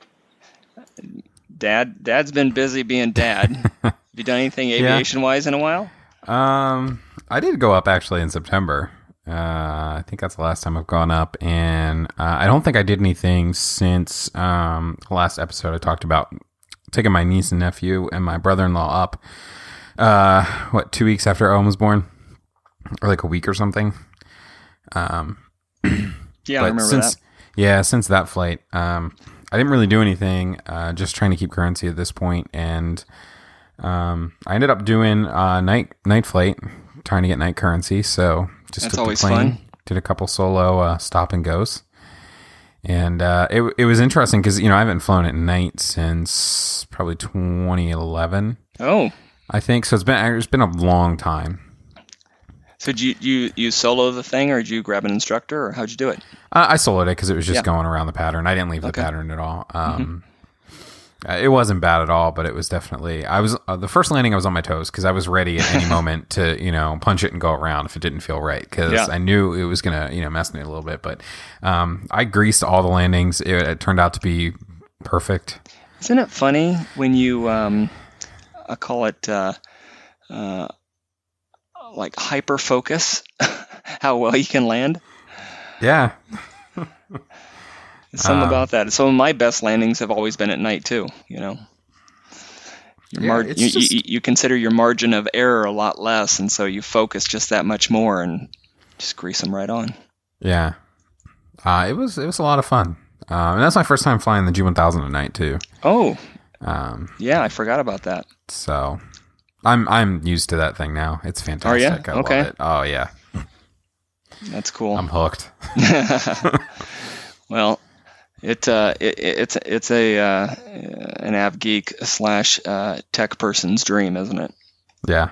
[SPEAKER 6] Dad, Dad's been busy being Dad. Have you done anything aviation wise in a while?
[SPEAKER 8] Um, I did go up actually in September. Uh, I think that's the last time I've gone up, and uh, I don't think I did anything since um the last episode. I talked about taking my niece and nephew and my brother-in-law up. Uh, what two weeks after Owen was born, or like a week or something. Um,
[SPEAKER 6] Yeah, I remember
[SPEAKER 8] since
[SPEAKER 6] that.
[SPEAKER 8] Yeah, since that flight, um, I didn't really do anything. Uh, just trying to keep currency at this point, and um, I ended up doing uh, night night flight, trying to get night currency. So just
[SPEAKER 6] That's
[SPEAKER 8] took
[SPEAKER 6] always
[SPEAKER 8] the plane,
[SPEAKER 6] fun.
[SPEAKER 8] did a couple solo uh, stop and goes, and uh, it it was interesting because you know I haven't flown at night since probably 2011,
[SPEAKER 6] Oh,
[SPEAKER 8] I think. So it's been it's been a long time.
[SPEAKER 6] So did you you you solo the thing, or did you grab an instructor, or how'd you do it?
[SPEAKER 8] Uh, I soloed it because it was just
[SPEAKER 6] Yeah.
[SPEAKER 8] going around the pattern. I didn't leave
[SPEAKER 6] Okay.
[SPEAKER 8] the pattern at all. Um, uh, It wasn't bad at all, but it was definitely. I was uh, the first landing. I was on my toes because I was ready at any moment to you know punch it and go around if it didn't feel right because
[SPEAKER 6] Yeah.
[SPEAKER 8] I knew it was gonna you know mess me a little bit. But um, I greased all the landings. It, it turned out to be perfect.
[SPEAKER 6] Isn't it funny when you um, I call it uh, uh, like hyper focus, how well you can land?
[SPEAKER 8] Yeah,
[SPEAKER 6] something
[SPEAKER 8] Um,
[SPEAKER 6] about that. Some of my best landings have always been at night too. You know, your
[SPEAKER 8] Yeah,
[SPEAKER 6] mar- you,
[SPEAKER 8] just-
[SPEAKER 6] you, you consider your margin of error a lot less, and so you focus just that much more and just grease them right on.
[SPEAKER 8] yeah. Uh, it was it was a lot of fun. Um, and that's my first time flying the G1000 at night too.
[SPEAKER 6] Oh,
[SPEAKER 8] Um,
[SPEAKER 6] yeah, I forgot about that.
[SPEAKER 8] So I'm I'm used to that thing now. It's fantastic.
[SPEAKER 6] ya?
[SPEAKER 8] I
[SPEAKER 6] Okay.
[SPEAKER 8] love it. Oh yeah.
[SPEAKER 6] That's cool.
[SPEAKER 8] I'm hooked.
[SPEAKER 6] well, it, uh, it it's it's a uh, an app geek slash uh, tech person's dream, isn't it?
[SPEAKER 8] Yeah.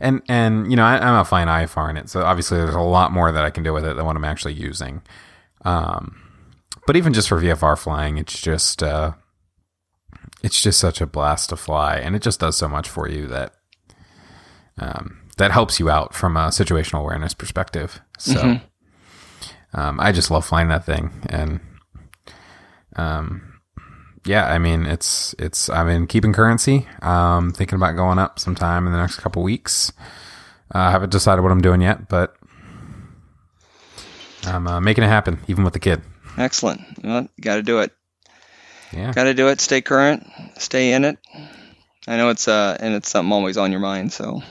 [SPEAKER 8] And and you know I, I'm a fine IFR in it, so obviously there's a lot more that I can do with it than what I'm actually using. Um, but even just for VFR flying, it's just uh, it's just such a blast to fly, and it just does so much for you that um, that helps you out from a situational awareness perspective. So
[SPEAKER 6] Mhm.
[SPEAKER 8] um, I just love flying that thing, and um, yeah, I mean it's it's I'm in keeping currency. Um, thinking about going up sometime in the next couple weeks. Uh, I haven't decided what I'm doing yet, but I'm uh, making it happen, even with the kid.
[SPEAKER 6] Excellent. Well, got to do it.
[SPEAKER 8] Yeah.
[SPEAKER 6] Got to do it. Stay current. Stay in it. I know it's uh and it's something always on your mind. So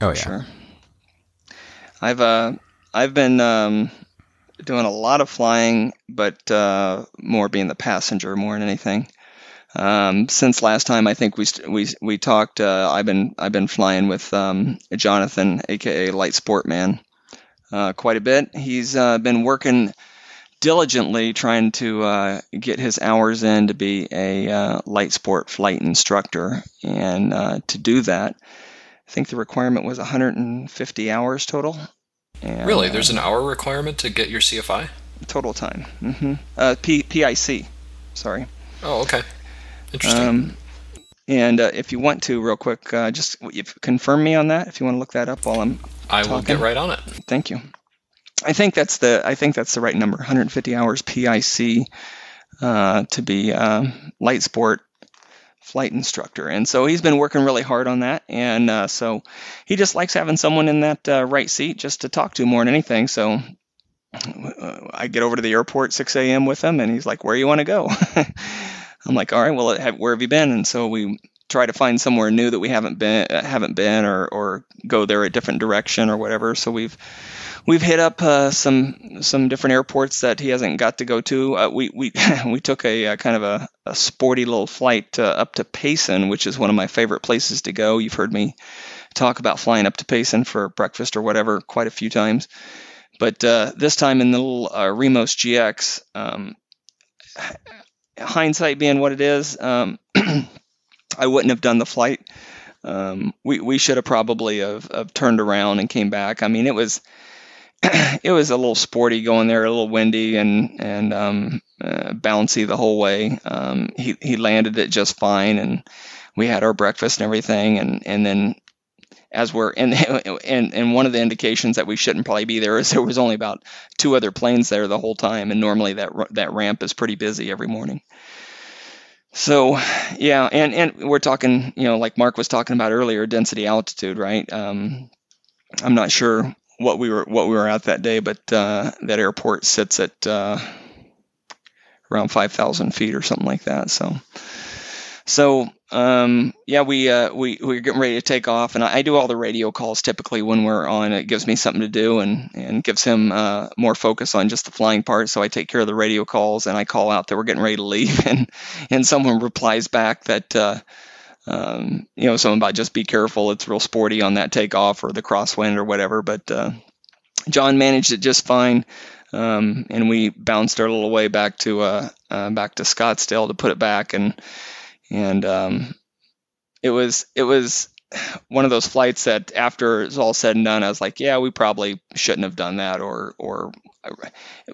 [SPEAKER 8] Oh yeah.
[SPEAKER 6] sure. I've uh I've been um doing a lot of flying, but uh, more being the passenger more than anything. Um, since last time, I think we st- we we talked. Uh, I've been I've been flying with um, Jonathan, aka Light Sport Man, uh, quite a bit. He's uh, been working diligently trying to uh, get his hours in to be a uh, light sport flight instructor, and uh, to do that, I think the requirement was 150 hours total. And,
[SPEAKER 7] Really?
[SPEAKER 6] uh,
[SPEAKER 7] There's an hour requirement to get your CFI?
[SPEAKER 6] total time. Mm-hmm. Uh, P- PIC, sorry.
[SPEAKER 7] Oh, okay. Interesting.
[SPEAKER 6] Um, and uh, if you want to, real quick, uh, just if, confirm me on that. If you want to look that up while I'm
[SPEAKER 7] I will get right on it.
[SPEAKER 6] Thank you. I think that's the I think that's the right number. 150 hours PIC uh, to be um, light sport flight instructor, and so he's been working really hard on that. And uh, so he just likes having someone in that uh, right seat just to talk to more than anything. So uh, I get over to the airport 6 a.m. with him, and he's like, "Where you want to go?" I'm like, "All right, well, have, where have you been?" And so we try to find somewhere new that we haven't been uh, haven't been or or go there a different direction or whatever. So we've we've hit up uh, some some different airports that he hasn't got to go to. Uh, we we we took a, uh kind of a, a sporty little flight uh, up to Payson, which is one of my favorite places to go. You've heard me talk about flying up to Payson for breakfast or whatever quite a few times. But uh, this time in the little uh, Remos GX, um, hindsight being what it is, um, I wouldn't have done the flight. Um, we we should have probably have, have turned around and came back. I mean, it was it was a little sporty going there, a little windy and and um, uh, bouncy the whole way. Um, he he landed it just fine, and we had our breakfast and everything, and and then as we're and and and one of the indications that we shouldn't probably be there is there was only about two other planes there the whole time, and normally that that ramp is pretty busy every morning. So, yeah, and and we're talking, you know, like Mark was talking about earlier, density altitude, right? Um, I'm not sure what we were what we were at that day, but uh, that airport sits at uh, around 5,000 feet or something like that. So, so um, yeah, we uh, we we're getting ready to take off, and I, I do all the radio calls typically when we're on. It gives me something to do, and and gives him uh, more focus on just the flying part. So I take care of the radio calls, and I call out that we're getting ready to leave, and and someone replies back that. Uh, um, you know, something about just be careful. It's real sporty on that takeoff or the crosswind or whatever. But uh, John managed it just fine, um, and we bounced our little way back to uh, uh, back to Scottsdale to put it back, and and um, it was it was one of those flights that after it's all said and done, I was like, yeah, we probably shouldn't have done that, or or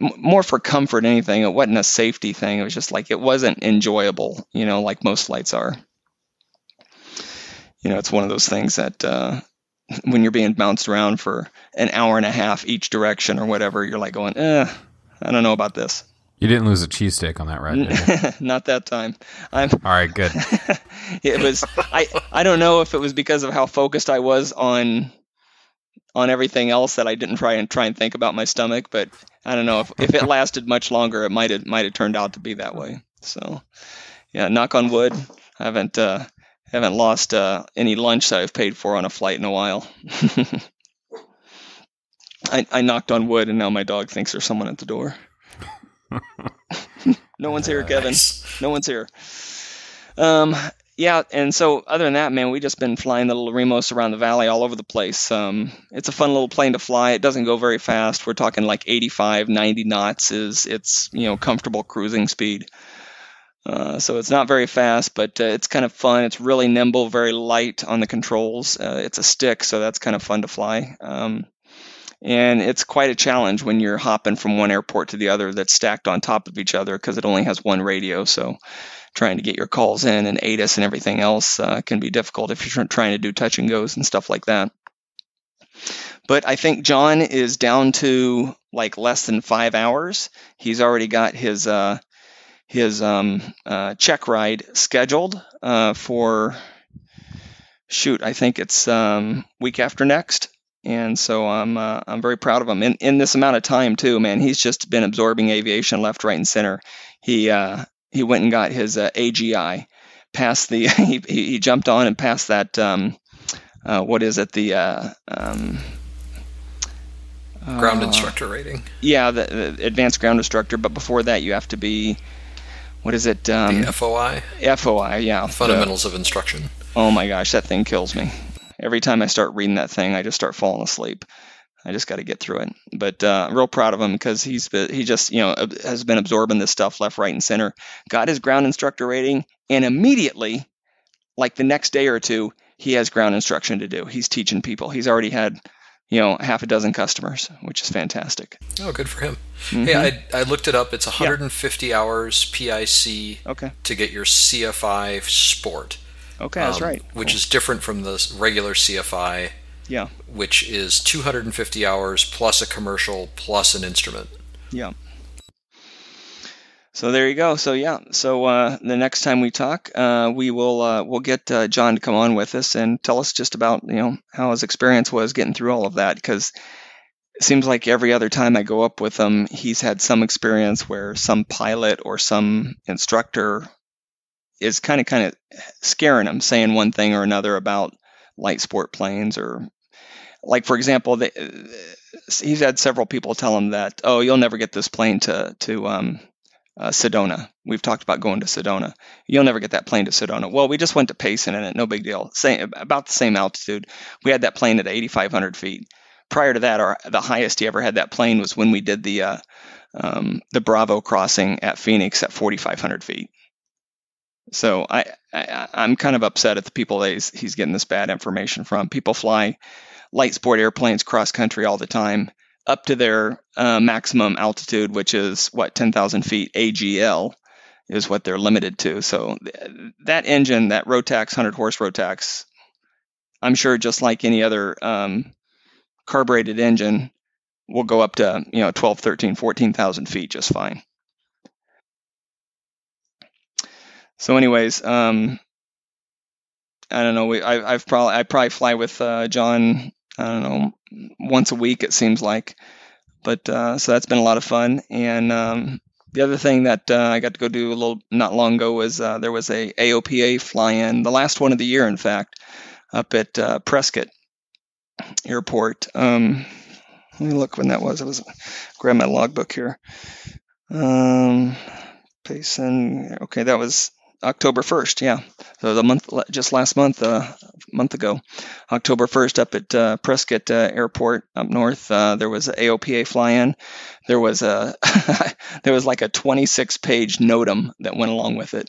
[SPEAKER 6] more for comfort anything. It wasn't a safety thing. It was just like it wasn't enjoyable, you know, like most flights are. You know, it's one of those things that uh, when you're being bounced around for an hour and a half each direction or whatever, you're like going, eh, I don't know about this.
[SPEAKER 8] You didn't lose a cheesesteak on that ride?
[SPEAKER 6] Not that time. I'm
[SPEAKER 8] All right, good.
[SPEAKER 6] it was I I don't know if it was because of how focused I was on on everything else that I didn't try and try and think about my stomach, but I don't know if, if it lasted much longer, it might have might have turned out to be that way. So, yeah, knock on wood. I haven't uh, haven't lost uh, any lunch that I've paid for on a flight in a while. I, I knocked on wood, and now my dog thinks there's someone at the door. no one's here, Kevin. No one's here. Um, yeah, and so other than that, man, we just been flying the little Remos around the valley all over the place. Um, it's a fun little plane to fly. It doesn't go very fast. We're talking like 85, 90 knots is its you know comfortable cruising speed. Uh, so it's not very fast, but uh, it's kind of fun. It's really nimble, very light on the controls. Uh, it's a stick, so that's kind of fun to fly. Um, and it's quite a challenge when you're hopping from one airport to the other that's stacked on top of each other because it only has one radio. So trying to get your calls in and ATIS and everything else uh, can be difficult if you're trying to do touch and goes and stuff like that. But I think John is down to like less than five hours. He's already got his uh, his um, uh, check ride scheduled uh, for shoot. I think it's um, week after next and so I'm uh, I'm very proud of him. In in this amount of time too, man, he's just been absorbing aviation left, right, and center. He uh, he went and got his uh, AGI, passed the he, he jumped on and passed that um, uh, what is it the uh, um,
[SPEAKER 7] Ground
[SPEAKER 6] uh,
[SPEAKER 7] instructor rating.
[SPEAKER 6] Yeah, the, the advanced ground instructor. But before that, you have to be what is it? Um,
[SPEAKER 7] The FOI,
[SPEAKER 6] FOI. Yeah, the-
[SPEAKER 7] Fundamentals of Instruction.
[SPEAKER 6] Oh my gosh, that thing kills me. Every time I start reading that thing, I just start falling asleep. I just got to get through it. But uh, I'm real proud of him because he's been, he just you know has been absorbing this stuff left, right, and center. Got his ground instructor rating, and immediately, like the next day or two, he has ground instruction to do. He's teaching people. He's already had you know half a dozen customers, which is fantastic.
[SPEAKER 7] Oh, good for him.
[SPEAKER 6] Mhm.
[SPEAKER 7] Hey, I, I looked it up. It's 150 hours PIC
[SPEAKER 6] Okay.
[SPEAKER 7] to get your CFI Sport.
[SPEAKER 6] Okay, that's
[SPEAKER 7] um,
[SPEAKER 6] right.
[SPEAKER 7] Which is different from the regular CFI,
[SPEAKER 6] Yeah.
[SPEAKER 7] which is 250 hours plus a commercial plus an instrument.
[SPEAKER 6] Yeah. So there you go. So yeah. So uh, the next time we talk, uh, we will uh, we'll get uh, John to come on with us and tell us just about you know how his experience was getting through all of that because it seems like every other time I go up with him, he's had some experience where some pilot or some instructor is kind of kind of scaring him, saying one thing or another about light sport planes or like for example, they, he's had several people tell him that oh you'll never get this plane to to um, uh, Sedona. We've talked about going to Sedona. You'll never get that plane to Sedona. Well, we just went to Payson in it. No big deal. Same about the same altitude. We had that plane at 8,500 feet. Prior to that, our the highest he ever had that plane was when we did the uh, um, the Bravo crossing at Phoenix at 4,500 feet. So I, I I'm kind of upset at the people that he's, he's getting this bad information from. People fly light sport airplanes cross country all the time up to their uh, maximum altitude, which is what 10,000 feet AGL is what they're limited to. So th- that engine, that Rotax 100 horse Rotax, I'm sure just like any other um, carbureted engine, will go up to you know 12, 13, 14,000 feet just fine. So, anyways, um, I don't know. We, I, I've probably I probably fly with uh, John. I don't know once a week it seems like, but uh, so that's been a lot of fun. And um, the other thing that uh, I got to go do a little not long ago was uh, there was a AOPA fly-in, the last one of the year, in fact, up at uh, Prescott Airport. Um, let me look when that was. I was grab my logbook here. Um, Payson. Okay, that was October 1st. Yeah, so the month just last month, uh, month ago, October 1st, up at uh, Prescott uh, Airport up north, uh, there was a AOPA fly-in. There was a there was like a 26-page NOTAM that went along with it,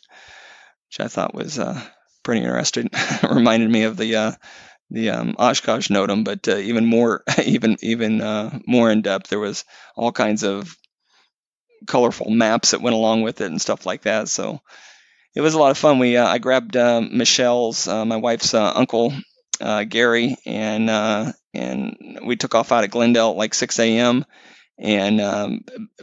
[SPEAKER 6] which I thought was uh, pretty interesting. Reminded me of the uh, the um, Oshkosh NOTAM, but even more even even more in depth. There was all kinds of colorful maps that went along with it and stuff like that. So it was a lot of fun. We uh, I grabbed uh, Michelle's, uh, my wife's uh, uncle, Gary, and and we took off out of Glendale at like 6 a.m. And um,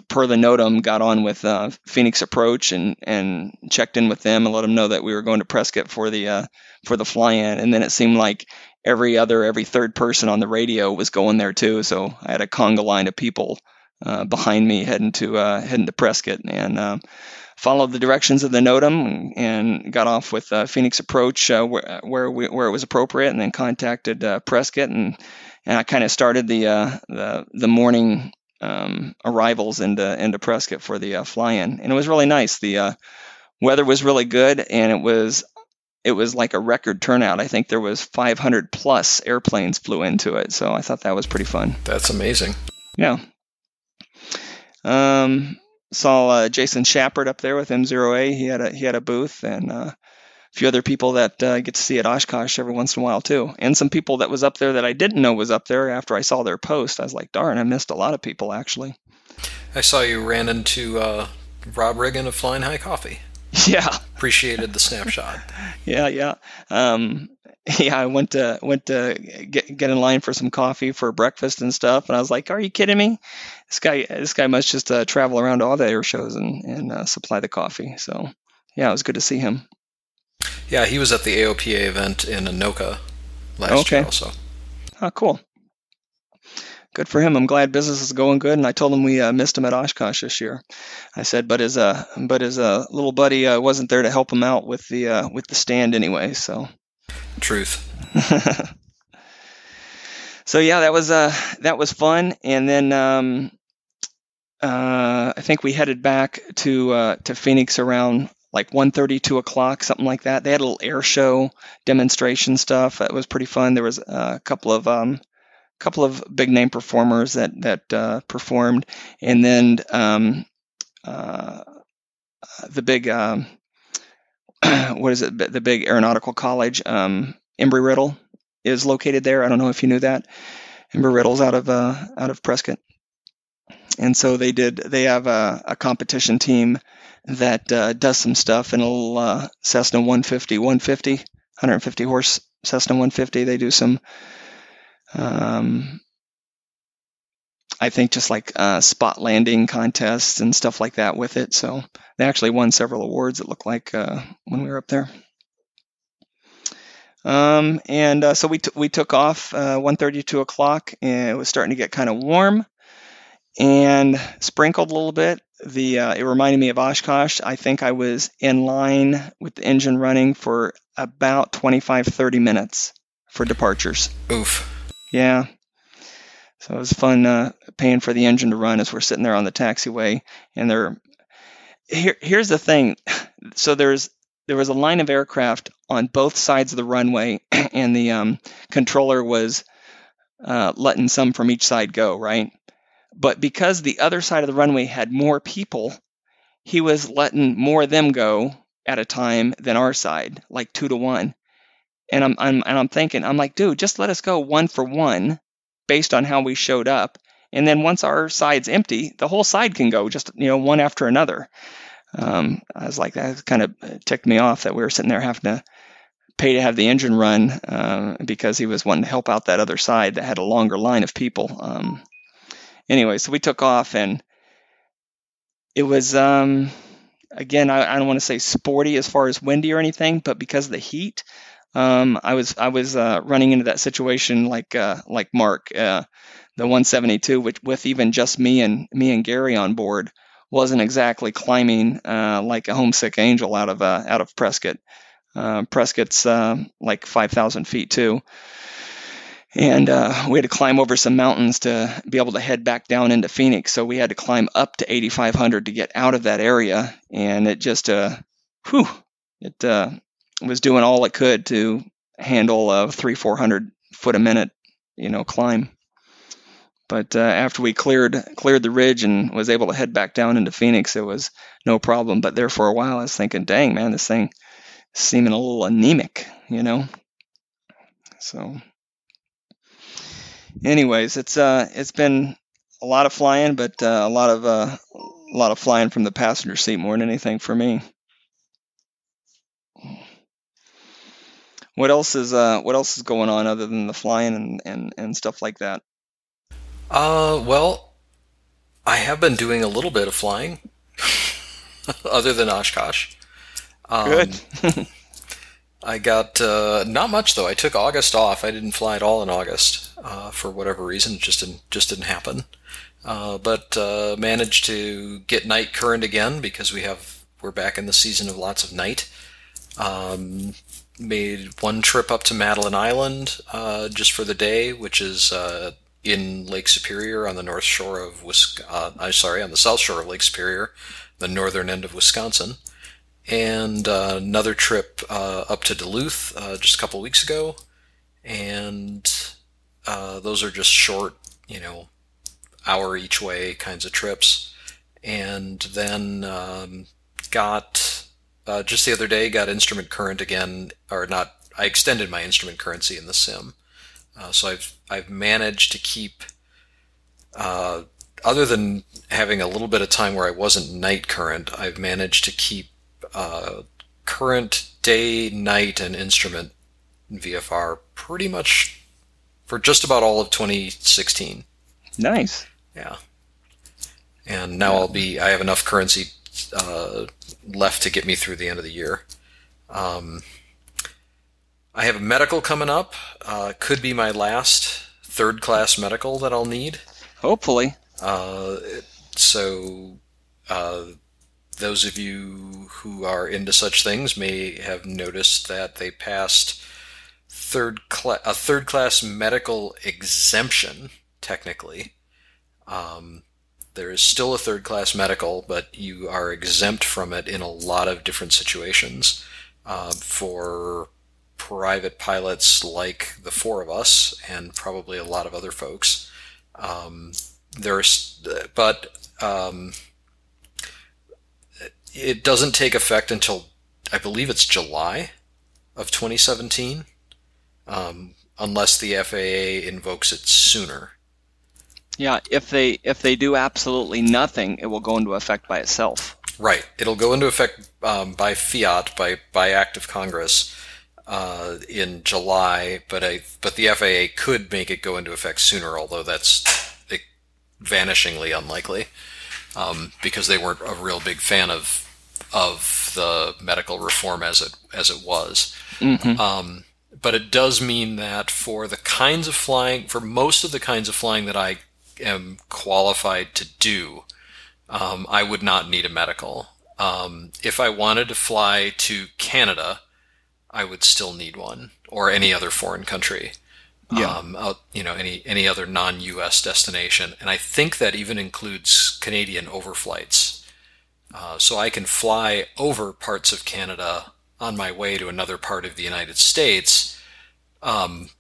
[SPEAKER 6] per the NOTAM, got on with uh, Phoenix Approach and and checked in with them and let them know that we were going to Prescott for the uh, for the fly-in. And then it seemed like every other every third person on the radio was going there too. So I had a conga line of people uh, behind me heading to uh, heading to Prescott and um, followed the directions of the NOTAM and got off with uh, Phoenix Approach uh, where where, we, where it was appropriate, and then contacted uh, Prescott and and I kind of started the uh, the the morning um, arrivals into into Prescott for the uh, fly-in, and it was really nice. The uh, weather was really good, and it was it was like a record turnout. I think there was 500 plus airplanes flew into it, so I thought that was pretty fun.
[SPEAKER 7] That's amazing.
[SPEAKER 6] Yeah. Um, saw uh, Jason Shappert up there with MzeroA. He had a he had a booth, and uh, a few other people that uh, get to see at Oshkosh every once in a while too. And some people that was up there that I didn't know was up there after I saw their post. I was like, darn, I missed a lot of people actually.
[SPEAKER 7] I saw you ran into uh, Rob Riggin of Flying High Coffee.
[SPEAKER 6] Yeah,
[SPEAKER 7] Appreciated the snapshot.
[SPEAKER 6] yeah, yeah. Um, yeah, I went to went to get get in line for some coffee for breakfast and stuff, and I was like, "Are you kidding me? This guy, this guy must just uh, travel around to all the air shows and and uh, supply the coffee." So, yeah, it was good to see him.
[SPEAKER 7] Yeah, he was at the AOPA event in Anoka last
[SPEAKER 6] Okay.
[SPEAKER 7] year also.
[SPEAKER 6] Oh, cool. good for him. I'm glad business is going good. And I told him we uh, missed him at Oshkosh this year. I said, but his uh, but his uh, little buddy uh, wasn't there to help him out with the uh, with the stand anyway. So.
[SPEAKER 7] Truth.
[SPEAKER 6] so yeah, that was uh that was fun. And then um, uh, I think we headed back to uh, to Phoenix around like 1.30, 2 o'clock, something like that. They had a little air show demonstration stuff. It was pretty fun. There was a couple of um, couple of big name performers that that uh, performed, and then um, uh, the big um, what is it? The big aeronautical college, um, Embry Riddle, is located there. I don't know if you knew that. Embry Riddle's out of uh, out of Prescott, and so they did. They have a, a competition team that uh, does some stuff in a little uh, Cessna 150, 150, 150 horse Cessna 150. They do some, um, I think, just like uh, spot landing contests and stuff like that with it. So they actually won several awards. It looked like uh, when we were up there. Um, and uh, so we t- we took off uh, 1:30 2 o'clock, and it was starting to get kind of warm and sprinkled a little bit. The uh, it reminded me of Oshkosh. I think I was in line with the engine running for about 25 30 minutes for departures.
[SPEAKER 7] Oof.
[SPEAKER 6] Yeah. So it was fun uh, paying for the engine to run as we're sitting there on the taxiway. And there, here, here's the thing. So there's there was a line of aircraft on both sides of the runway, and the um, controller was uh, letting some from each side go, right? But because the other side of the runway had more people, he was letting more of them go at a time than our side, like two to one. And I'm, I'm and I'm thinking, I'm like, dude, just let us go one for one, based on how we showed up. And then once our side's empty, the whole side can go, just you know, one after another. Um, I was like, that kind of ticked me off that we were sitting there having to pay to have the engine run uh, because he was wanting to help out that other side that had a longer line of people. Um, anyway, so we took off and it was, um, again, I, I don't want to say sporty as far as windy or anything, but because of the heat, um, I was I was uh, running into that situation like uh, like Mark, uh, the 172, which with even just me and me and Gary on board wasn't exactly climbing uh, like a homesick angel out of uh, out of Prescott. Uh, Prescott's like 5,000 feet too, and we had to climb over some mountains to be able to head back down into Phoenix. So we had to climb up to 8,500 to get out of that area, and it just, uh, whew, it was doing all it could to handle a three, 400 foot a minute, you know, climb. But uh, after we cleared cleared the ridge and was able to head back down into Phoenix, it was no problem. But there for a while, I was thinking, dang man, this thing is seeming a little anemic, you know. So, anyways, it's uh, it's been a lot of flying, but uh, a lot of uh, a lot of flying from the passenger seat more than anything for me. What else is uh, what else is going on other than the flying and, and, and stuff like that?
[SPEAKER 7] Uh, well, I have been doing a little bit of flying, other than Oshkosh. Um,
[SPEAKER 6] Good.
[SPEAKER 7] I got uh, not much though. I took August off. I didn't fly at all in August uh, for whatever reason. It just didn't just didn't happen. Uh, but uh, managed to get night current again because we have we're back in the season of lots of night. Um, made one trip up to Madeline Island uh, just for the day, which is uh, in Lake Superior on the north shore of Wisconsin. Uh, I'm sorry, on the south shore of Lake Superior, the northern end of Wisconsin. And uh, another trip uh, up to Duluth uh, just a couple weeks ago, and those are just short, you know, hour each way kinds of trips. And then um, got uh, just the other day got instrument current again, or not. I extended my instrument currency in the sim, uh, so I've I've managed to keep. Uh, other than having a little bit of time where I wasn't night current, I've managed to keep uh, current day, night, and instrument VFR pretty much for just about all of 2016.
[SPEAKER 6] Nice.
[SPEAKER 7] Yeah. And now I'll be. I have enough currency uh, left to get me through the end of the year. Um, I have a medical coming up. Uh, could be my last third class medical that I'll need.
[SPEAKER 6] Hopefully.
[SPEAKER 7] Uh, so, uh, those of you who are into such things may have noticed that they passed third cla- a third class medical exemption, technically. Um, there is still a third class medical, but you are exempt from it in a lot of different situations. Uh, for private pilots like the four of us, and probably a lot of other folks. Um, there's, but um, it doesn't take effect until I believe it's July of 2017, um, unless the FAA invokes it sooner.
[SPEAKER 6] Yeah, if they if they do absolutely nothing, it will go into effect by itself.
[SPEAKER 7] Right. It'll go into effect um, by fiat, by by act of Congress, uh, in July. But I but the FAA could make it go into effect sooner, although that's vanishingly unlikely um, because they weren't a real big fan of of the medical reform as it as it was. Um, but it does mean that for the kinds of flying, for most of the kinds of flying that I am qualified to do, um, I would not need a medical. Um, if I wanted to fly to Canada, I would still need one, or any other foreign country.
[SPEAKER 6] Yeah.
[SPEAKER 7] Um, out, you know, any any other non-U.S. destination, and I think that even includes Canadian overflights. Uh, so I can fly over parts of Canada on my way to another part of the United States um,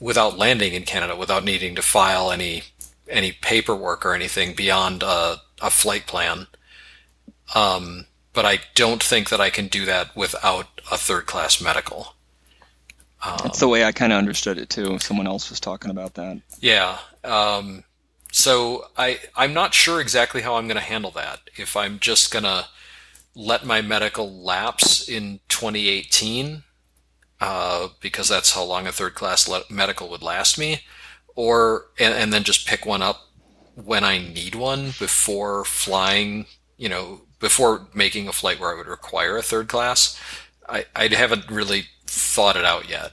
[SPEAKER 7] without landing in Canada, without needing to file any any paperwork or anything beyond a, a flight plan. Um, but I don't think that I can do that without a third class medical.
[SPEAKER 6] That's the way I kind of understood it too. Someone else was talking about that.
[SPEAKER 7] Yeah. Um, so I I'm not sure exactly how I'm going to handle that. If I'm just going to let my medical lapse in 2018 uh, because that's how long a third class le- medical would last me, or and, and then just pick one up when I need one before flying. You know, before making a flight where I would require a third class. I I haven't really thought it out yet.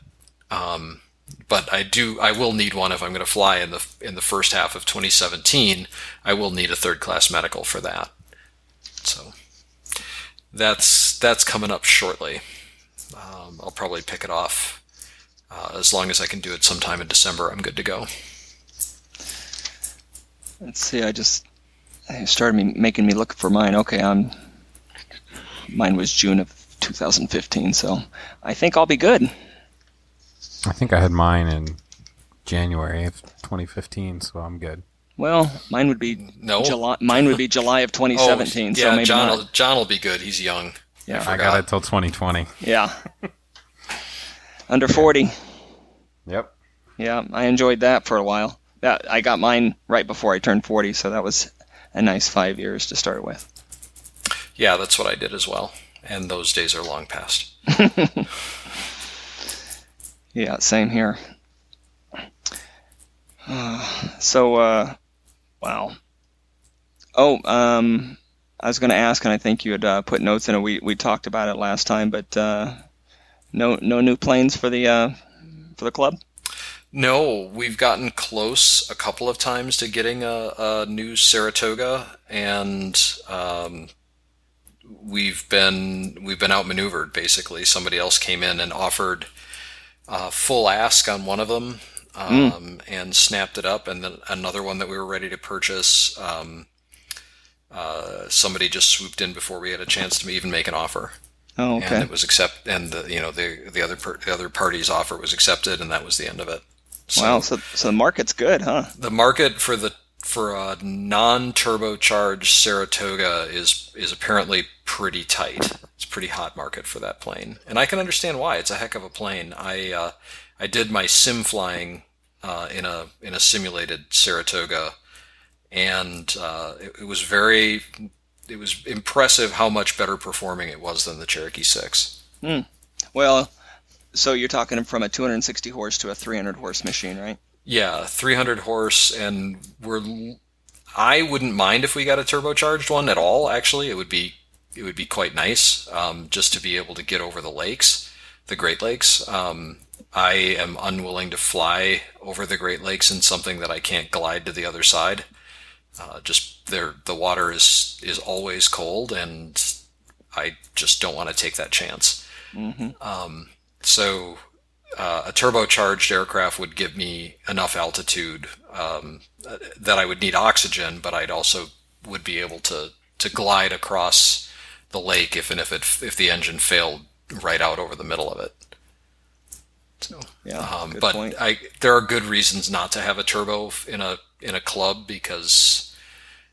[SPEAKER 7] Um, but I do I will need one if I'm going to fly in the in the first half of 2017. I will need a third class medical for that. So that's that's coming up shortly. Um, I'll probably pick it off uh, as long as I can do it sometime in December. I'm good to go.
[SPEAKER 6] Let's see. I just started me making me look for mine. Okay, I'm. Mine was June of 2015, so I think I'll be good.
[SPEAKER 8] I think I had mine in January of 2015, so I'm good.
[SPEAKER 6] Well, mine would be
[SPEAKER 7] No.
[SPEAKER 6] July. Mine would be July of 2017.
[SPEAKER 7] Oh,
[SPEAKER 6] so
[SPEAKER 7] yeah,
[SPEAKER 6] maybe
[SPEAKER 7] John
[SPEAKER 6] not.
[SPEAKER 7] will, John will be good. He's young.
[SPEAKER 6] Yeah.
[SPEAKER 8] I got it till 2020.
[SPEAKER 6] Yeah. Under 40.
[SPEAKER 8] Yep.
[SPEAKER 6] Yeah, I enjoyed that for a while. That I got mine right before I turned 40, so that was a nice five years to start with.
[SPEAKER 7] Yeah, that's what I did as well. And those days are long past.
[SPEAKER 6] Yeah, same here. Uh, so, uh, wow. Oh, um, I was going to ask, and I think you had uh, put notes in it. We we talked about it last time, but uh, no no new planes for the uh, for the club.
[SPEAKER 7] No, we've gotten close a couple of times to getting a, a new Saratoga, and um, we've been we've been outmaneuvered. Basically, somebody else came in and offered uh, full ask on one of them, um, and snapped it up, and then another one that we were ready to purchase. Um, uh, somebody just swooped in before we had a chance to even make an offer,
[SPEAKER 6] Oh, okay.
[SPEAKER 7] and it was accept. And the you know the the other per, the other party's offer was accepted, and that was the end of it. So-
[SPEAKER 6] Wow, so so the market's good, huh?
[SPEAKER 7] the market for the for a non-turbocharged Saratoga is is apparently pretty tight. It's a pretty hot market for that plane, and I can understand why. It's a heck of a plane. I uh, I did my sim flying uh, in a in a simulated Saratoga, and uh, it, it was very it was impressive how much better performing it was than the Cherokee Six.
[SPEAKER 6] Well, so you're talking from a 260 horse to a 300 horse machine, right?
[SPEAKER 7] Yeah, 300 horse, and we're. I wouldn't mind if we got a turbocharged one at all. Actually, it would be it would be quite nice um, just to be able to get over the lakes, the Great Lakes. Um, I am unwilling to fly over the Great Lakes in something that I can't glide to the other side. Uh, just there, the water is is always cold, and I just don't want to take that chance. Um, so uh, a turbocharged aircraft would give me enough altitude um, that I would need oxygen, but I'd also would be able to to glide across the lake if and if it if the engine failed right out over the middle of it. So,
[SPEAKER 6] Yeah,
[SPEAKER 7] um,
[SPEAKER 6] good
[SPEAKER 7] but
[SPEAKER 6] point.
[SPEAKER 7] I there are good reasons not to have a turbo in a in a club because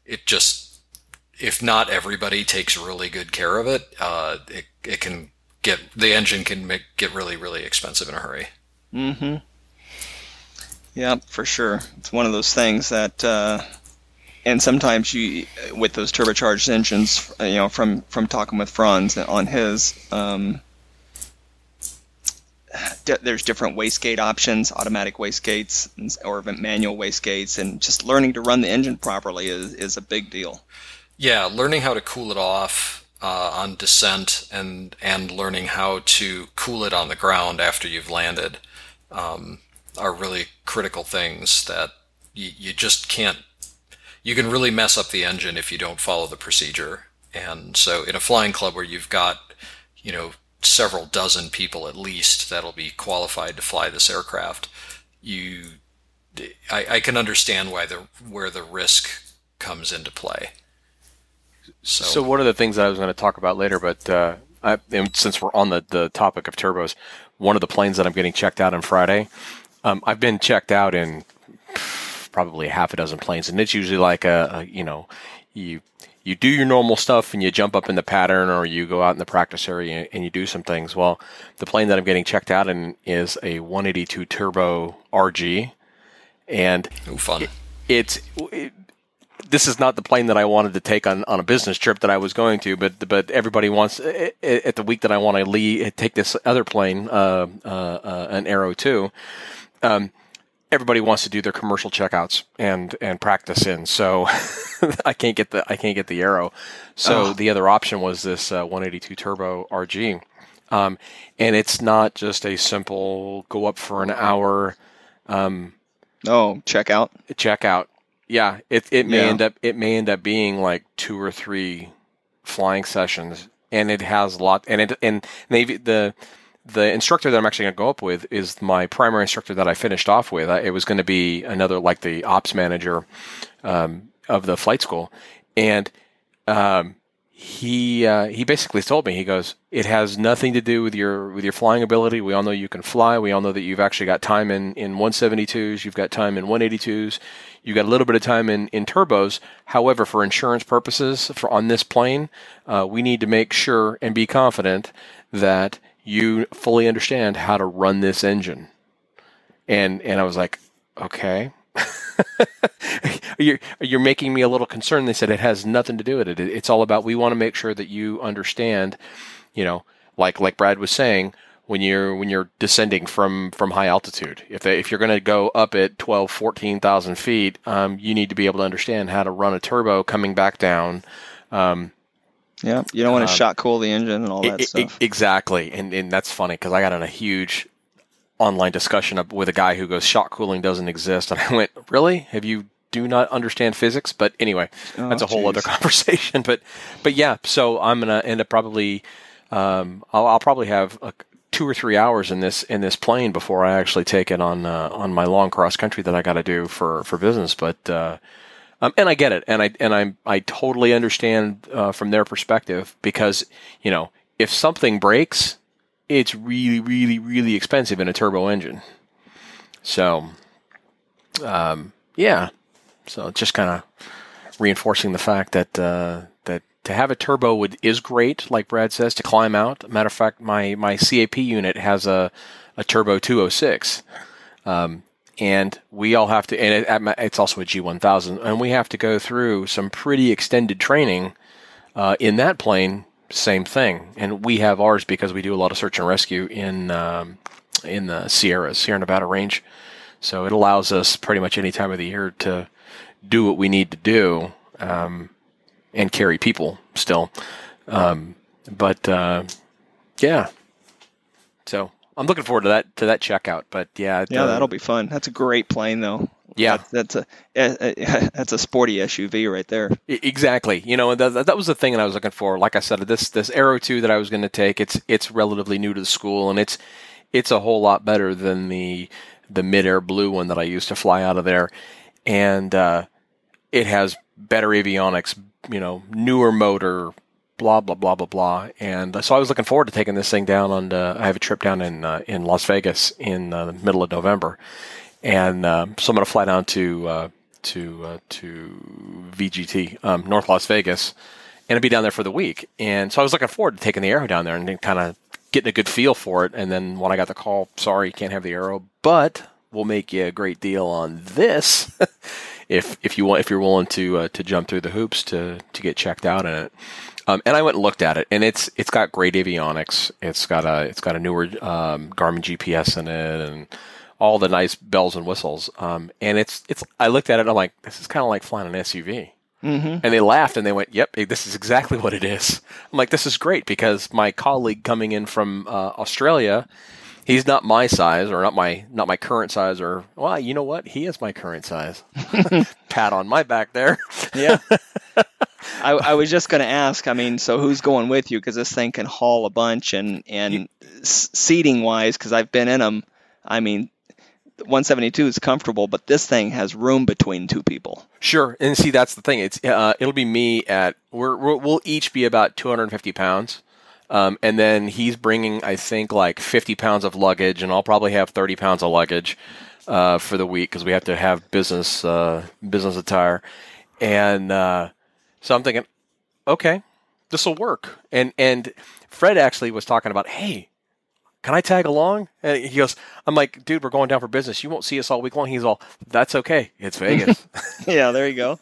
[SPEAKER 7] it just if not everybody takes really good care of it, uh, it it can get the engine can make get really really expensive in a hurry.
[SPEAKER 6] Mm-hmm. Yeah, for sure. It's one of those things that, uh, and sometimes you, with those turbocharged engines, uh, you know, from from talking with Franz on his, um, there's different wastegate options, automatic wastegates or manual wastegates, and just learning to run the engine properly is is a big deal.
[SPEAKER 7] Yeah, learning how to cool it off uh, on descent and and learning how to cool it on the ground after you've landed um, are really critical things that you, you just can't. You can really mess up the engine if you don't follow the procedure. And so, in a flying club where you've got, you know, several dozen people at least that'll be qualified to fly this aircraft, you, I, I can understand why the where the risk comes into play. So,
[SPEAKER 9] So one of the things that I was going to talk about later, but uh, I, since we're on the, the topic of turbos, one of the planes that I'm getting checked out on Friday, um, I've been checked out in probably half a dozen planes, and it's usually like a, a you know you you do your normal stuff and you jump up in the pattern or you go out in the practice area and you do some things. Well, the plane that I'm getting checked out in is a 182 turbo RG, and
[SPEAKER 7] fun.
[SPEAKER 9] it's it, this is not the plane that I wanted to take on, on a business trip that I was going to, but but everybody wants at the week that I want to leave, take this other plane, uh, uh, uh, an Arrow two. Um, everybody wants to do their commercial checkouts and and practice in, so I can't get the I can't get the Arrow. So the other option was this uh, 182 turbo RG, um, and it's not just a simple go up for an hour
[SPEAKER 6] Oh, check out.
[SPEAKER 9] check out. Yeah, it it may
[SPEAKER 6] Yeah.
[SPEAKER 9] end up it may end up being like two or three flying sessions, and it has a lot. And it and maybe the the instructor that I'm actually going to go up with is my primary instructor that I finished off with. I, it was going to be another like the ops manager um, of the flight school, and um, he uh, he basically told me he goes it has nothing to do with your with your flying ability we all know you can fly we all know that you've actually got time in in 172s you've got time in 182s you've got a little bit of time in in turbos however for insurance purposes for on this plane uh, we need to make sure and be confident that you fully understand how to run this engine and and I was like okay you're you're making me a little concerned. They said it has nothing to do with it. It- It's all about we want to make sure that you understand, you know, like like Brad was saying, when you're when you're descending from from high altitude. If they, if you're going to go up at 12, 14,000 feet, um, you need to be able to understand how to run a turbo coming back down.
[SPEAKER 6] Yeah, you don't want to
[SPEAKER 9] Um,
[SPEAKER 6] shock cool the engine and all that
[SPEAKER 9] I- I-
[SPEAKER 6] stuff.
[SPEAKER 9] exactly, and and that's funny because I got in a huge online discussion up with a guy who goes shock cooling doesn't exist, and I went, really? Have you do not understand physics? But anyway,
[SPEAKER 6] Oh,
[SPEAKER 9] that's a whole other conversation. But but yeah, so I'm gonna end up probably um, I'll, I'll probably have a, two or three hours in this in this plane before I actually take it on uh, on my long cross country that I got to do for for business. But uh, um, and I get it, and I and I I totally understand uh, from their perspective because you know if something breaks, it's really really really expensive in a turbo engine. So, um, yeah, so just kind of reinforcing the fact that uh, to have a turbo would is great, like Brad says, to climb out. Matter of fact, my my CAP unit has a a turbo 206 and we all have to and it, it's also a g1000 and we have to go through some pretty extended training uh, in that plane same thing. And we have ours because we do a lot of search and rescue in um, in the sierras sierra nevada range. So it allows us pretty much any time of the year to do what we need to do. Um, and carry people still um, but uh, yeah so I'm looking forward to that to that checkout. But yeah,
[SPEAKER 6] Yeah,
[SPEAKER 9] the-
[SPEAKER 6] that'll be fun. That's a great plane, though.
[SPEAKER 9] Yeah.
[SPEAKER 6] that's, that's a eh, that's a sporty SUV right there.
[SPEAKER 9] Exactly. You know, that, that was the thing that I was looking for. Like I said, this this Arrow 2 that I was going to take, it's it's relatively new to the school, and it's it's a whole lot better than the the mid-air blue one that I used to fly out of there, and uh, it has better avionics, you know, newer motor, blah blah blah blah blah. And so I was looking forward to taking this thing down on. Uh, I have a trip down in uh, in Las Vegas in uh, the middle of November, and um, so I'm going to fly down to uh, to uh, to VGT um, North Las Vegas, and I'll be down there for the week. And so I was looking forward to taking the arrow down there and kind of getting a good feel for it. And then when I got the call, sorry, can't have the arrow, but we'll make you a great deal on this if if you want if you're willing to uh, to jump through the hoops to to get checked out in it. Um, and I went and looked at it, and it's it's got great avionics. It's got a it's got a newer um, Garmin GPS in it, and all the nice bells and whistles. Um, and it's it's I looked at it, and I'm like, this is kind of like flying an SUV.
[SPEAKER 6] Mm-hmm.
[SPEAKER 9] And they laughed and they went, "Yep, this is exactly what it is." I'm like, "This is great because my colleague coming in from uh, Australia, he's not my size or not my not my current size or well, you know what? He is my current size." Pat on my back there.
[SPEAKER 6] Yeah. I, I was just going to ask. I mean, so who's going with you? Because this thing can haul a bunch, and and s- seating wise, because I've been in them. I mean, 172 is comfortable, but this thing has room between two people.
[SPEAKER 9] Sure, and see that's the thing. It's uh, it'll be me at we're, we're we'll each be about 250 pounds, um, and then he's bringing I think like 50 pounds of luggage, and I'll probably have 30 pounds of luggage uh, for the week because we have to have business uh, business attire, and uh, so I'm thinking, okay, this will work. And and Fred actually was talking about, hey, can I tag along? And he goes, I'm like, dude, we're going down for business. You won't see us all week long. He's all, that's okay. It's Vegas.
[SPEAKER 6] yeah, there you go.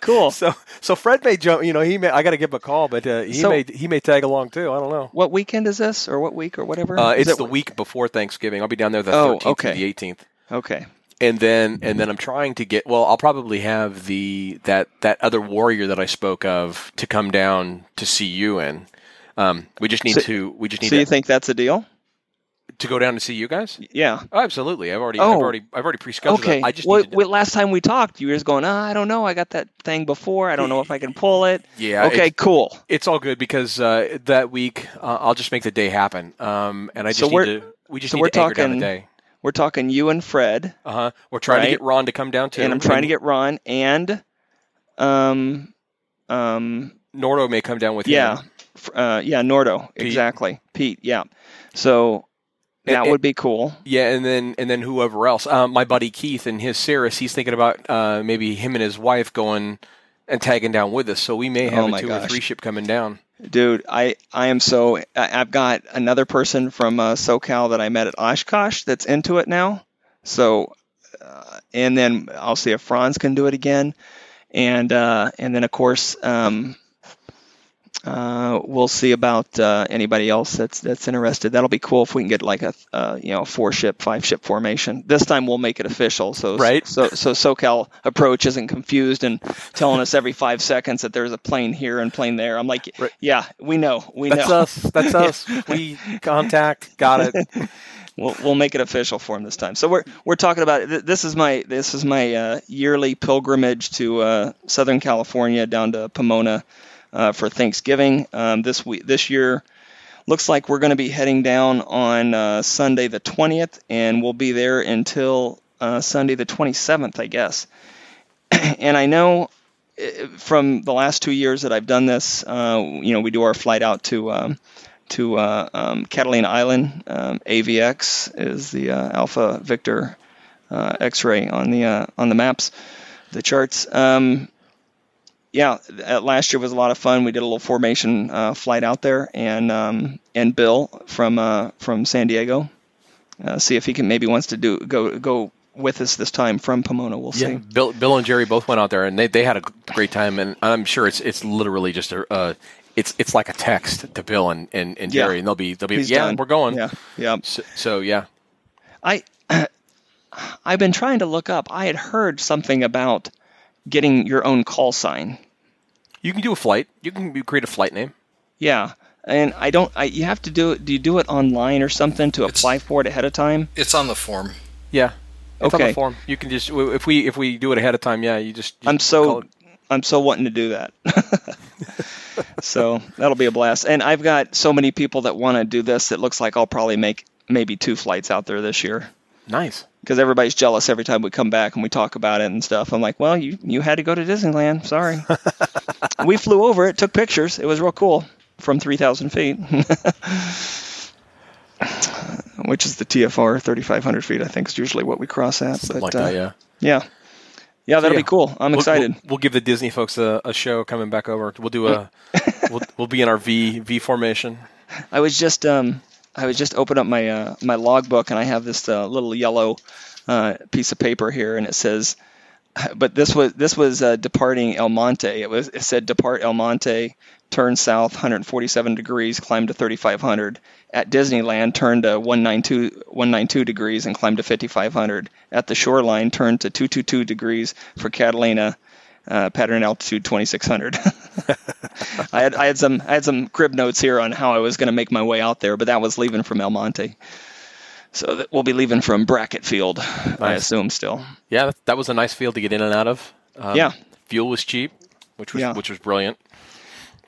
[SPEAKER 6] Cool.
[SPEAKER 9] so so Fred may jump. You know, he may. I got to give him a call, but uh, he
[SPEAKER 6] So-
[SPEAKER 9] may he may tag along too. I don't know.
[SPEAKER 6] What weekend is this, or what week, or whatever?
[SPEAKER 9] Uh, it's
[SPEAKER 6] it-
[SPEAKER 9] the week before Thanksgiving. I'll be down there the
[SPEAKER 6] Oh,
[SPEAKER 9] 13th
[SPEAKER 6] okay.
[SPEAKER 9] to the 18th.
[SPEAKER 6] Okay.
[SPEAKER 9] and then and then I'm trying to get well I'll probably have the that that other warrior that I spoke of to come down to see you in um, we just need
[SPEAKER 6] So-
[SPEAKER 9] to we just need
[SPEAKER 6] So you think that's a deal?
[SPEAKER 9] To go down to see you guys
[SPEAKER 6] Yeah.
[SPEAKER 9] oh, absolutely I've already
[SPEAKER 6] Oh.
[SPEAKER 9] I've already I've already pre-scheduled
[SPEAKER 6] Okay.
[SPEAKER 9] that. I just
[SPEAKER 6] well, well, last time we talked, you were just going, ah, I don't know. I got that thing before. I don't know if I can pull it.
[SPEAKER 9] yeah
[SPEAKER 6] okay,
[SPEAKER 9] it's,
[SPEAKER 6] cool.
[SPEAKER 9] it's all good because uh, that week uh, I'll just make the day happen um, and I just
[SPEAKER 6] So
[SPEAKER 9] need
[SPEAKER 6] we're-
[SPEAKER 9] to we just
[SPEAKER 6] so
[SPEAKER 9] need
[SPEAKER 6] we're
[SPEAKER 9] to anchor down the
[SPEAKER 6] talking
[SPEAKER 9] day
[SPEAKER 6] We're talking you and Fred,
[SPEAKER 9] uh-huh we're trying
[SPEAKER 6] Right.
[SPEAKER 9] to get Ron to come down too
[SPEAKER 6] and I'm trying to get Ron and, um, um,
[SPEAKER 9] Nordo may come down with you.
[SPEAKER 6] yeah,
[SPEAKER 9] him.
[SPEAKER 6] f- uh, yeah, Nordo,
[SPEAKER 9] Pete.
[SPEAKER 6] exactly, Pete, yeah. So that
[SPEAKER 9] and-
[SPEAKER 6] would be cool.
[SPEAKER 9] Yeah, and then and then whoever else. Um, my buddy Keith and his Cirrus, he's thinking about uh, maybe him and his wife going and tagging down with us. So we may have
[SPEAKER 6] Oh
[SPEAKER 9] a two or three ship coming down.
[SPEAKER 6] Dude, I, I am so I've got another person from uh, SoCal that I met at Oshkosh that's into it now. So, uh, and then I'll see if Franz can do it again, and uh, and then of course um, uh, we'll see about uh, anybody else that's that's interested. That'll be cool if we can get like a uh, you know four ship, five ship formation. This time we'll make it official. So
[SPEAKER 9] Right.
[SPEAKER 6] So so SoCal approach isn't confused and telling us every five seconds that there's a plane here and plane there. I'm like,
[SPEAKER 9] Right.
[SPEAKER 6] yeah, we know, we
[SPEAKER 9] That's
[SPEAKER 6] know.
[SPEAKER 9] us. That's us. We contact. Got it.
[SPEAKER 6] We'll, we'll make it official for him this time. So we're we're talking about th- this is my this is my uh, yearly pilgrimage to uh, Southern California down to Pomona uh, for Thanksgiving. Um, this week this year looks like we're going to be heading down on uh, Sunday the 20th, and we'll be there until uh, Sunday the 27th, I guess. and I know uh, from the last two years that I've done this, uh, you know, we do our flight out to um, to uh, um, Catalina Island. Um, AVX is the uh, Alpha Victor X-ray on the on the maps, the charts. Um, yeah, uh, last year was a lot of fun. We did a little formation uh, flight out there, and um, and Bill from uh, from San Diego, uh, see if he can maybe wants to do go go with us this time from Pomona. We'll
[SPEAKER 9] Yeah,
[SPEAKER 6] see.
[SPEAKER 9] Bill, Bill and Jerry both went out there, and they, they had a great time. And I'm sure it's it's literally just a uh, it's it's like a text to Bill and, and, and
[SPEAKER 6] Yeah.
[SPEAKER 9] Jerry, and they'll be they'll be
[SPEAKER 6] He's
[SPEAKER 9] yeah
[SPEAKER 6] done.
[SPEAKER 9] we're going.
[SPEAKER 6] Yeah, yeah.
[SPEAKER 9] So, so yeah,
[SPEAKER 6] I I've been trying to look up. I had heard something about getting your own call sign.
[SPEAKER 9] you can do a flight. You can create a flight name.
[SPEAKER 6] Yeah. and I don't. I, you have to do it. Do you do it online or something to
[SPEAKER 7] It's-
[SPEAKER 6] apply for it ahead of time?
[SPEAKER 7] It's on the form.
[SPEAKER 9] Yeah. It's on
[SPEAKER 6] Okay.
[SPEAKER 9] the form. You can just if we if we do it ahead of time, yeah, you just. just
[SPEAKER 6] I'm
[SPEAKER 9] call
[SPEAKER 6] so
[SPEAKER 9] it-
[SPEAKER 6] I'm so wanting to do that. so that'll be a blast. And I've got so many people that want to do this. It looks like I'll probably make maybe two flights out there this year
[SPEAKER 9] nice.
[SPEAKER 6] because everybody's jealous every time we come back and we talk about it and stuff. I'm like, well, you you had to go to Disneyland. Sorry. we flew over it, took pictures. It was real cool from 3,000 feet. Which is the TFR 3,500 feet, I think, is usually what we cross at.
[SPEAKER 9] Something
[SPEAKER 6] but
[SPEAKER 9] like
[SPEAKER 6] uh,
[SPEAKER 9] that, yeah.
[SPEAKER 6] yeah, yeah, that'll
[SPEAKER 9] yeah.
[SPEAKER 6] be cool. I'm
[SPEAKER 9] We'll-
[SPEAKER 6] excited.
[SPEAKER 9] We'll, we'll give the Disney folks a, a show coming back over. We'll do a. we'll, we'll be in our V V formation.
[SPEAKER 6] I was just um I was just open up my uh, my logbook and I have this uh, little yellow uh, piece of paper here and it says but this was this was uh, departing El Monte. It was it said depart El Monte, turn south 147 degrees, climb to 3500. At Disneyland, turn to 192 192 degrees and climb to 5500. At the shoreline, turn to 222 degrees for Catalina. Uh, pattern altitude 2600. I had I had some I had some crib notes here on how I was going to make my way out there, but that was leaving from El Monte. So that we'll be leaving from Brackett Field, I assume still.
[SPEAKER 9] Yeah, that, that was a nice field to get in and out of. Um,
[SPEAKER 6] Yeah.
[SPEAKER 9] Fuel was cheap, which was
[SPEAKER 6] Yeah.
[SPEAKER 9] which was brilliant.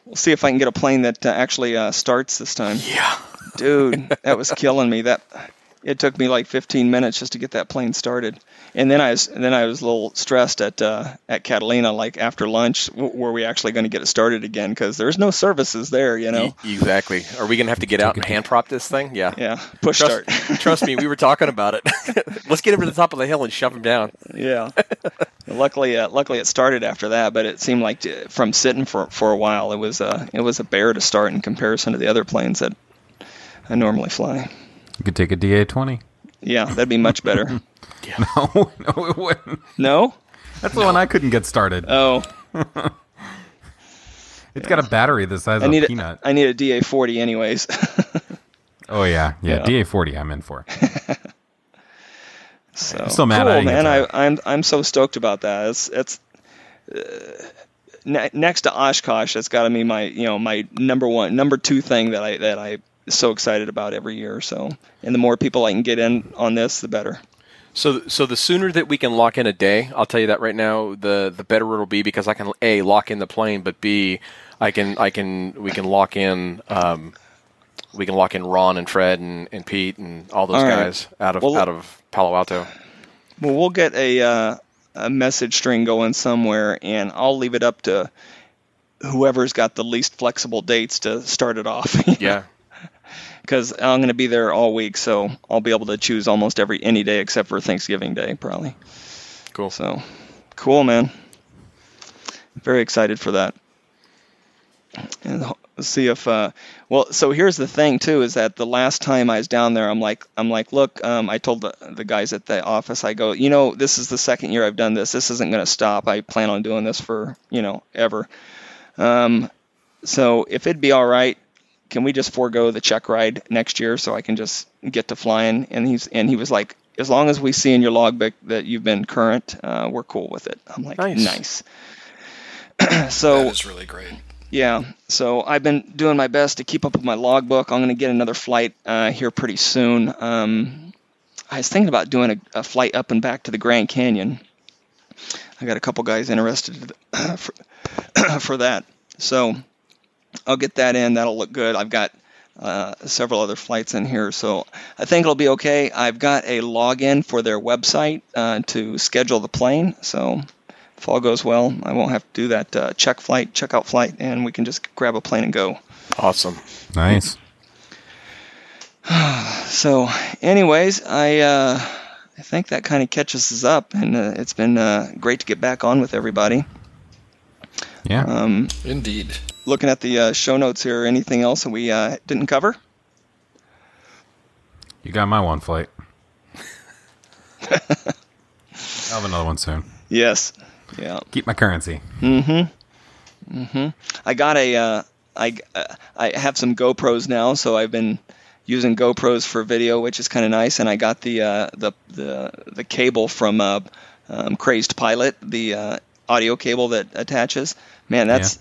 [SPEAKER 6] We'll see if I can get a plane that uh, actually uh, starts this time.
[SPEAKER 9] Yeah.
[SPEAKER 6] Dude, that was killing me. That it took me like 15 minutes just to get that plane started, and then I was and then I was a little stressed at uh, at Catalina, like after lunch, w- were we actually going to get it started again? Because there's no services there, you know.
[SPEAKER 9] E- exactly. Are we gonna have to get out and hand prop this thing? Yeah.
[SPEAKER 6] Yeah, push
[SPEAKER 9] Trust,
[SPEAKER 6] start.
[SPEAKER 9] trust me, we were talking about it. Let's get him to the top of the hill and shove him down.
[SPEAKER 6] Yeah. luckily, uh, luckily it started after that, but it seemed like uh, from sitting for for a while, it was uh, it was a bear to start in comparison to the other planes that I normally fly.
[SPEAKER 8] You could take a DA twenty.
[SPEAKER 6] Yeah, that'd be much better.
[SPEAKER 8] No, no, it wouldn't.
[SPEAKER 6] no?
[SPEAKER 8] That's the one I couldn't get started.
[SPEAKER 6] Oh,
[SPEAKER 8] It's got a battery the size
[SPEAKER 6] I
[SPEAKER 8] of
[SPEAKER 6] need
[SPEAKER 8] a
[SPEAKER 6] a,
[SPEAKER 8] peanut.
[SPEAKER 6] I need a DA forty anyways.
[SPEAKER 8] oh yeah, yeah.
[SPEAKER 6] Yeah.
[SPEAKER 8] DA forty, I'm in for.
[SPEAKER 6] so
[SPEAKER 8] I'm still mad
[SPEAKER 6] cool,
[SPEAKER 8] I
[SPEAKER 6] man. I, I'm I'm so stoked about that. It's it's. Uh, next to Oshkosh, that's got to be my you know my number one number two thing that I that I so excited about every year. or So, and the more people I can get in on this, the better.
[SPEAKER 9] So, so the sooner that we can lock in a day, I'll tell you that right now, the the better it'll be because I can a lock in the plane, but b I can I can we can lock in um, we can lock in Ron and Fred and, and Pete and all those
[SPEAKER 6] All right.
[SPEAKER 9] guys out of
[SPEAKER 6] Well-
[SPEAKER 9] out of Palo Alto.
[SPEAKER 6] Well, we'll get a uh, a message string going somewhere, and I'll leave it up to whoever's got the least flexible dates to start it off.
[SPEAKER 9] Yeah,
[SPEAKER 6] because I'm going to be there all week, so I'll be able to choose almost every any day except for Thanksgiving Day, probably.
[SPEAKER 9] cool.
[SPEAKER 6] So, cool, man. Very excited for that. And see if uh, well. So here's the thing too: is that the last time I was down there, I'm like, I'm like, look, um, I told the the guys at the office, I go, you know, this is the second year I've done this. This isn't going to stop. I plan on doing this for you know ever. Um, so if it'd be all right, can we just forego the check ride next year so I can just get to flying? And he's and he was like, as long as we see in your logbook that you've been current, uh, we're cool with it. I'm like,
[SPEAKER 9] Nice.
[SPEAKER 6] nice. so
[SPEAKER 7] that is really great.
[SPEAKER 6] yeah, so I've been doing my best to keep up with my logbook. I'm going to get another flight uh, here pretty soon. Um, I was thinking about doing a, a flight up and back to the Grand Canyon. I got a couple guys interested for, for that. So I'll get that in. That'll look good. I've got uh, several other flights in here, so I think it'll be okay. I've got a login for their website uh, to schedule the plane, so if all goes well, I won't have to do that uh, check flight, check out flight, and we can just grab a plane and go.
[SPEAKER 9] Awesome.
[SPEAKER 8] Nice.
[SPEAKER 6] So, anyways, I uh, I think that kind of catches us up, and uh, it's been uh, great to get back on with everybody.
[SPEAKER 8] Yeah.
[SPEAKER 6] Um,
[SPEAKER 7] Indeed.
[SPEAKER 6] Looking at the uh, show notes here, anything else that we uh, didn't cover?
[SPEAKER 8] you got my one flight. I'll have another one soon.
[SPEAKER 6] Yes. Yeah.
[SPEAKER 8] Keep my currency.
[SPEAKER 6] Mm-hmm. Mm-hmm. I got a. Uh, I uh, I have some GoPros now, so I've been using GoPros for video, which is kind of nice. And I got the uh, the the the cable from uh, um, Crazed Pilot, the uh, audio cable that attaches. Man, that's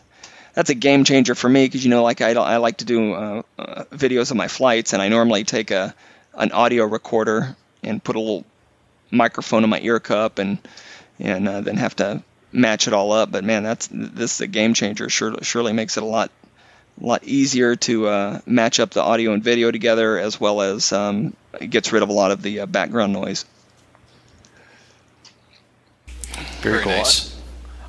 [SPEAKER 6] that's a game changer for me because you know, like I, I like to do uh, uh, videos of my flights, and I normally take a an audio recorder and put a little microphone in my ear cup and and uh, then have to match it all up. But man, that's this is a game changer. Surely, surely makes it a lot a lot easier to uh, match up the audio and video together, as well as um, it gets rid of a lot of the uh, background noise.
[SPEAKER 9] Very,
[SPEAKER 7] Very
[SPEAKER 9] cool.
[SPEAKER 7] nice.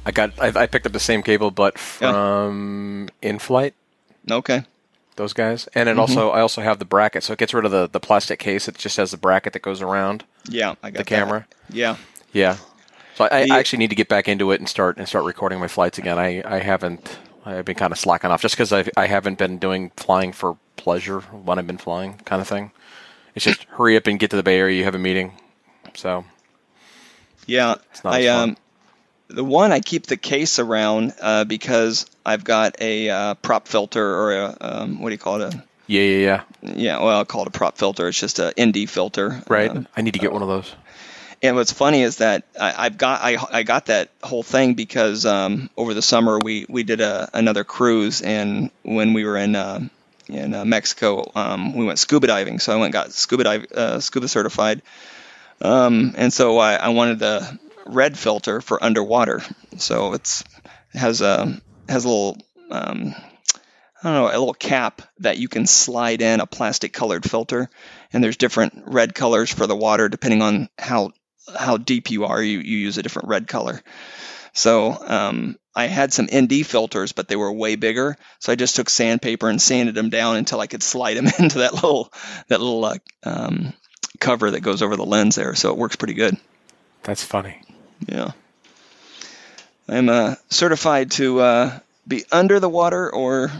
[SPEAKER 9] I got I, I picked up the same cable, but from InFlight.
[SPEAKER 6] Okay.
[SPEAKER 9] Those guys, and
[SPEAKER 6] Mm-hmm.
[SPEAKER 9] also I also have the bracket, so it gets rid of the, the plastic case. It just has the bracket that goes around
[SPEAKER 6] Yeah, I got
[SPEAKER 9] the
[SPEAKER 6] that.
[SPEAKER 9] camera.
[SPEAKER 6] Yeah.
[SPEAKER 9] Yeah. So I,
[SPEAKER 6] The-
[SPEAKER 9] I actually need to get back into it and start and start recording my flights again. I, I haven't. I've been kind of slacking off just because I I haven't been doing flying for pleasure when I've been flying, kind of thing. It's just hurry up and get to the Bay Area. You have a meeting, so
[SPEAKER 6] Yeah,
[SPEAKER 9] not
[SPEAKER 6] I um, the one I keep the case around uh, because I've got a uh, prop filter or a um, what do you call it? A,
[SPEAKER 9] yeah, yeah, yeah.
[SPEAKER 6] yeah, well, I'll call it a prop filter. It's just a ND filter.
[SPEAKER 9] Right.
[SPEAKER 6] Um,
[SPEAKER 9] I need to get one of those.
[SPEAKER 6] and what's funny is that I, I've got I, I got that whole thing because um, over the summer we we did a, another cruise and when we were in uh, in uh, Mexico um, we went scuba diving so I went and got scuba dive uh, scuba certified um, and so I, I wanted the red filter for underwater so it's it has a has a little um, I don't know, a little cap that you can slide in a plastic colored filter. And there's different red colors for the water depending on how how deep you are. You, you use a different red color. So um, I had some ND filters, but they were way bigger. So I just took sandpaper and sanded them down until I could slide them into that little that little uh, um, cover that goes over the lens there. So it works pretty good.
[SPEAKER 9] That's funny.
[SPEAKER 6] Yeah. I'm uh, certified to uh, be under the water or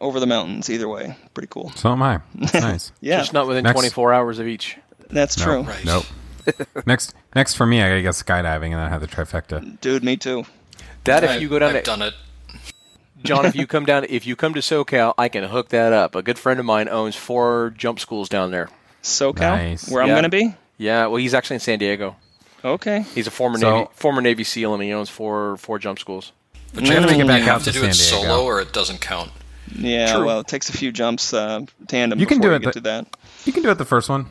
[SPEAKER 6] over the mountains. Either way, pretty cool.
[SPEAKER 8] So am I. Nice.
[SPEAKER 6] Yeah,
[SPEAKER 9] Just not within
[SPEAKER 8] Next.
[SPEAKER 9] 24 hours of each.
[SPEAKER 6] that's
[SPEAKER 8] No,
[SPEAKER 6] true,
[SPEAKER 7] Right.
[SPEAKER 8] Nope. next, next for me, I gotta get skydiving, and then I have the trifecta.
[SPEAKER 6] dude. Me too.
[SPEAKER 9] That if you go down
[SPEAKER 7] I've
[SPEAKER 9] to
[SPEAKER 7] done it.
[SPEAKER 9] John, if you come down, if you come to SoCal, I can hook that up. A good friend of mine owns four jump schools down there.
[SPEAKER 6] SoCal,
[SPEAKER 8] Nice.
[SPEAKER 6] where I'm gonna be.
[SPEAKER 9] Yeah, well, he's actually in San Diego.
[SPEAKER 6] Okay.
[SPEAKER 9] He's a former
[SPEAKER 8] So-
[SPEAKER 9] Navy former Navy SEAL, and he owns four four jump schools.
[SPEAKER 7] But you have to,
[SPEAKER 8] get back
[SPEAKER 7] you have
[SPEAKER 8] out
[SPEAKER 7] to
[SPEAKER 8] to
[SPEAKER 7] do it
[SPEAKER 8] Diego.
[SPEAKER 7] solo or it doesn't count.
[SPEAKER 6] Yeah.
[SPEAKER 9] True.
[SPEAKER 6] Well, it takes a few jumps uh, tandem.
[SPEAKER 8] You can
[SPEAKER 6] before
[SPEAKER 8] do
[SPEAKER 6] you
[SPEAKER 8] it,
[SPEAKER 6] get
[SPEAKER 8] but-
[SPEAKER 6] to that.
[SPEAKER 8] You can do it the first one.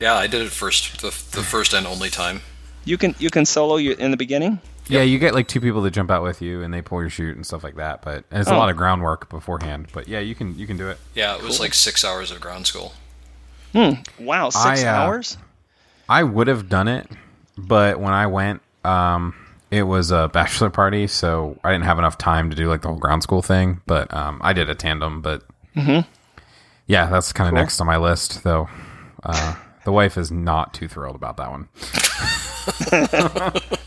[SPEAKER 7] Yeah, I did it first, the, the first and only time.
[SPEAKER 6] You can you can solo you in the beginning.
[SPEAKER 8] Yeah, you get like two people to jump out with you, and they pull your chute and stuff like that. But and it's a
[SPEAKER 6] Oh.
[SPEAKER 8] lot of groundwork beforehand. But yeah, you can you can do it.
[SPEAKER 7] Yeah, it was like six hours of ground school.
[SPEAKER 6] Wow, six
[SPEAKER 8] I, uh,
[SPEAKER 6] hours.
[SPEAKER 8] I would have done it, but when I went, um, it was a bachelor party, so I didn't have enough time to do like the whole ground school thing. But um, I did a tandem. But yeah, that's kind of next on my list, though. Uh, the wife is not too thrilled about that one.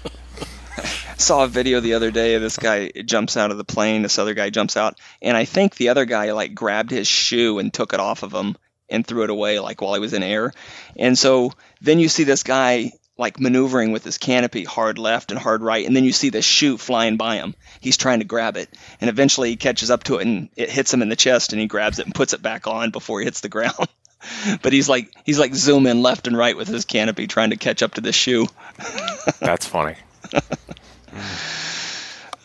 [SPEAKER 6] saw a video the other day of this guy jumps out of the plane this other guy jumps out and i think the other guy like grabbed his shoe and took it off of him and threw it away like while he was in air and so then you see this guy like maneuvering with his canopy hard left and hard right and then you see the shoe flying by him he's trying to grab it and eventually he catches up to it and it hits him in the chest and he grabs it and puts it back on before he hits the ground but he's like he's like zooming left and right with his canopy trying to catch up to the shoe
[SPEAKER 9] That's funny.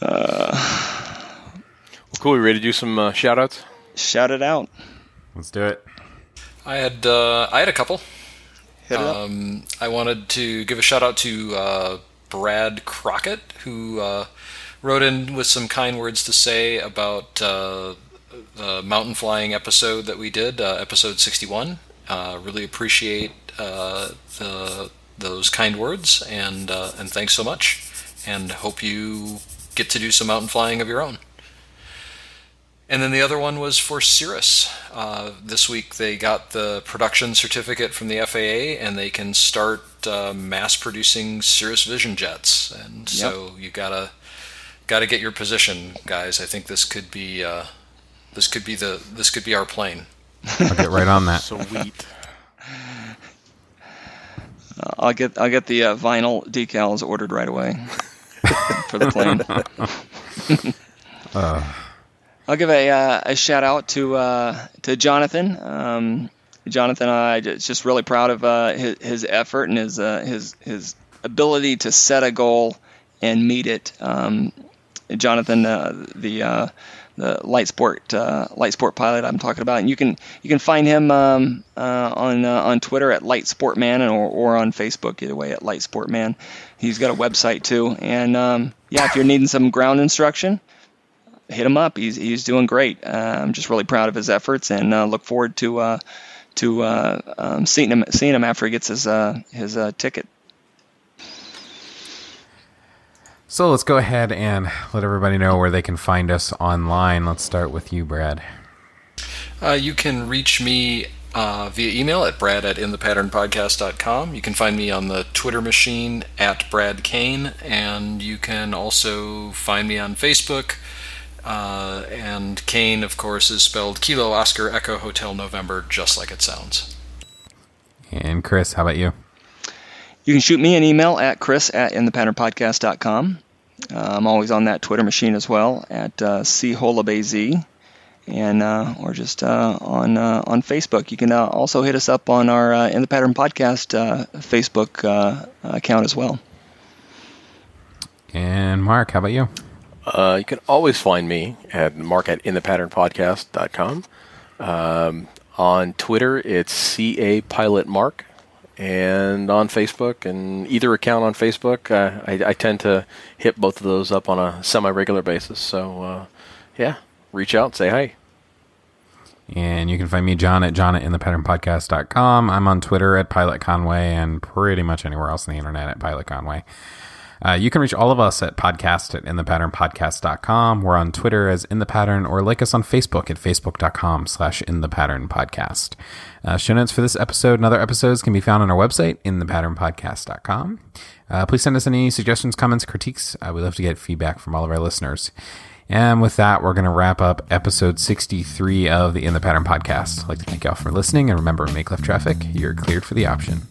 [SPEAKER 9] well, cool. We ready to do some uh, shout outs?
[SPEAKER 6] shout it out
[SPEAKER 8] Let's do it.
[SPEAKER 7] I had uh, I had a couple. Um, I wanted to give a shout out to uh, Brad Crockett, who uh, wrote in with some kind words to say about uh, the mountain flying episode that we did, uh, episode 61. Uh, really appreciate uh, the, those kind words, and and thanks so much. And hope you get to do some mountain flying of your own. And then the other one was for Cirrus. Uh, this week they got the production certificate from the FAA, and they can start uh, mass producing Cirrus Vision jets. And so you gotta gotta get your position, guys. I think this could be uh, this could be the this could be our plane.
[SPEAKER 8] I'll get right on that.
[SPEAKER 9] Sweet.
[SPEAKER 6] I'll get I'll get the uh, vinyl decals ordered right away for the plane. I'll give a uh, a shout out to uh, to Jonathan. Um, Jonathan, I just just really proud of uh, his, his effort and his uh, his his ability to set a goal and meet it. Um, Jonathan, uh, the uh, the light sport light sport pilot I'm talking about. And you can you can find him um, on on Twitter at Light Sportman or or on Facebook either way at Light Sportman. He's got a website too. And um, yeah, if you're needing some ground instruction, hit him up. He's he's doing great. Uh, I'm just really proud of his efforts and uh, look forward to uh, to uh, um, seeing him seeing him after he gets his uh, his uh, ticket.
[SPEAKER 8] So let's go ahead and let everybody know where they can find us online. Let's start with you, Brad.
[SPEAKER 7] Uh, you can reach me uh, via email at brad at inthepatternpodcast.com. You can find me on the Twitter machine at Brad Koehn, and you can also find me on Facebook. Uh, and Koehn, of course, is spelled Kilo Oscar Echo Hotel November, just like it sounds.
[SPEAKER 8] And Chris, how about you?
[SPEAKER 6] You can shoot me an email at chris at inthepatternpodcast.com. Uh, I'm always on that Twitter machine as well at uh, cholabaz, and uh, or just uh, on uh, on Facebook. You can uh, also hit us up on our uh, In the Pattern Podcast uh, Facebook uh, account as well.
[SPEAKER 8] And Mark, how about you?
[SPEAKER 9] Uh, you can always find me at mark at inthepatternpodcast.com. Um, on Twitter, it's CA Pilot Mark. And on Facebook and either account on Facebook, uh, I, I tend to hit both of those up on a semi regular basis. So, uh, yeah, reach out, say hi.
[SPEAKER 8] And you can find me, John, at john at inthepatternpodcast.com. I'm on Twitter at Pilot Conway and pretty much anywhere else on the internet at Pilot Conway. Uh, you can reach all of us at podcast at inthepatternpodcast.com. We're on Twitter as In The Pattern or like us on Facebook at facebook.com slash In The Pattern Podcast. Uh, show notes for this episode and other episodes can be found on our website, inthepatternpodcast.com. Uh, please send us any suggestions, comments, critiques. Uh, we love to get feedback from all of our listeners. And with that, we're going to wrap up episode 63 of the In the Pattern podcast. I'd like to thank y'all for listening. And remember, make left traffic, you're cleared for the option.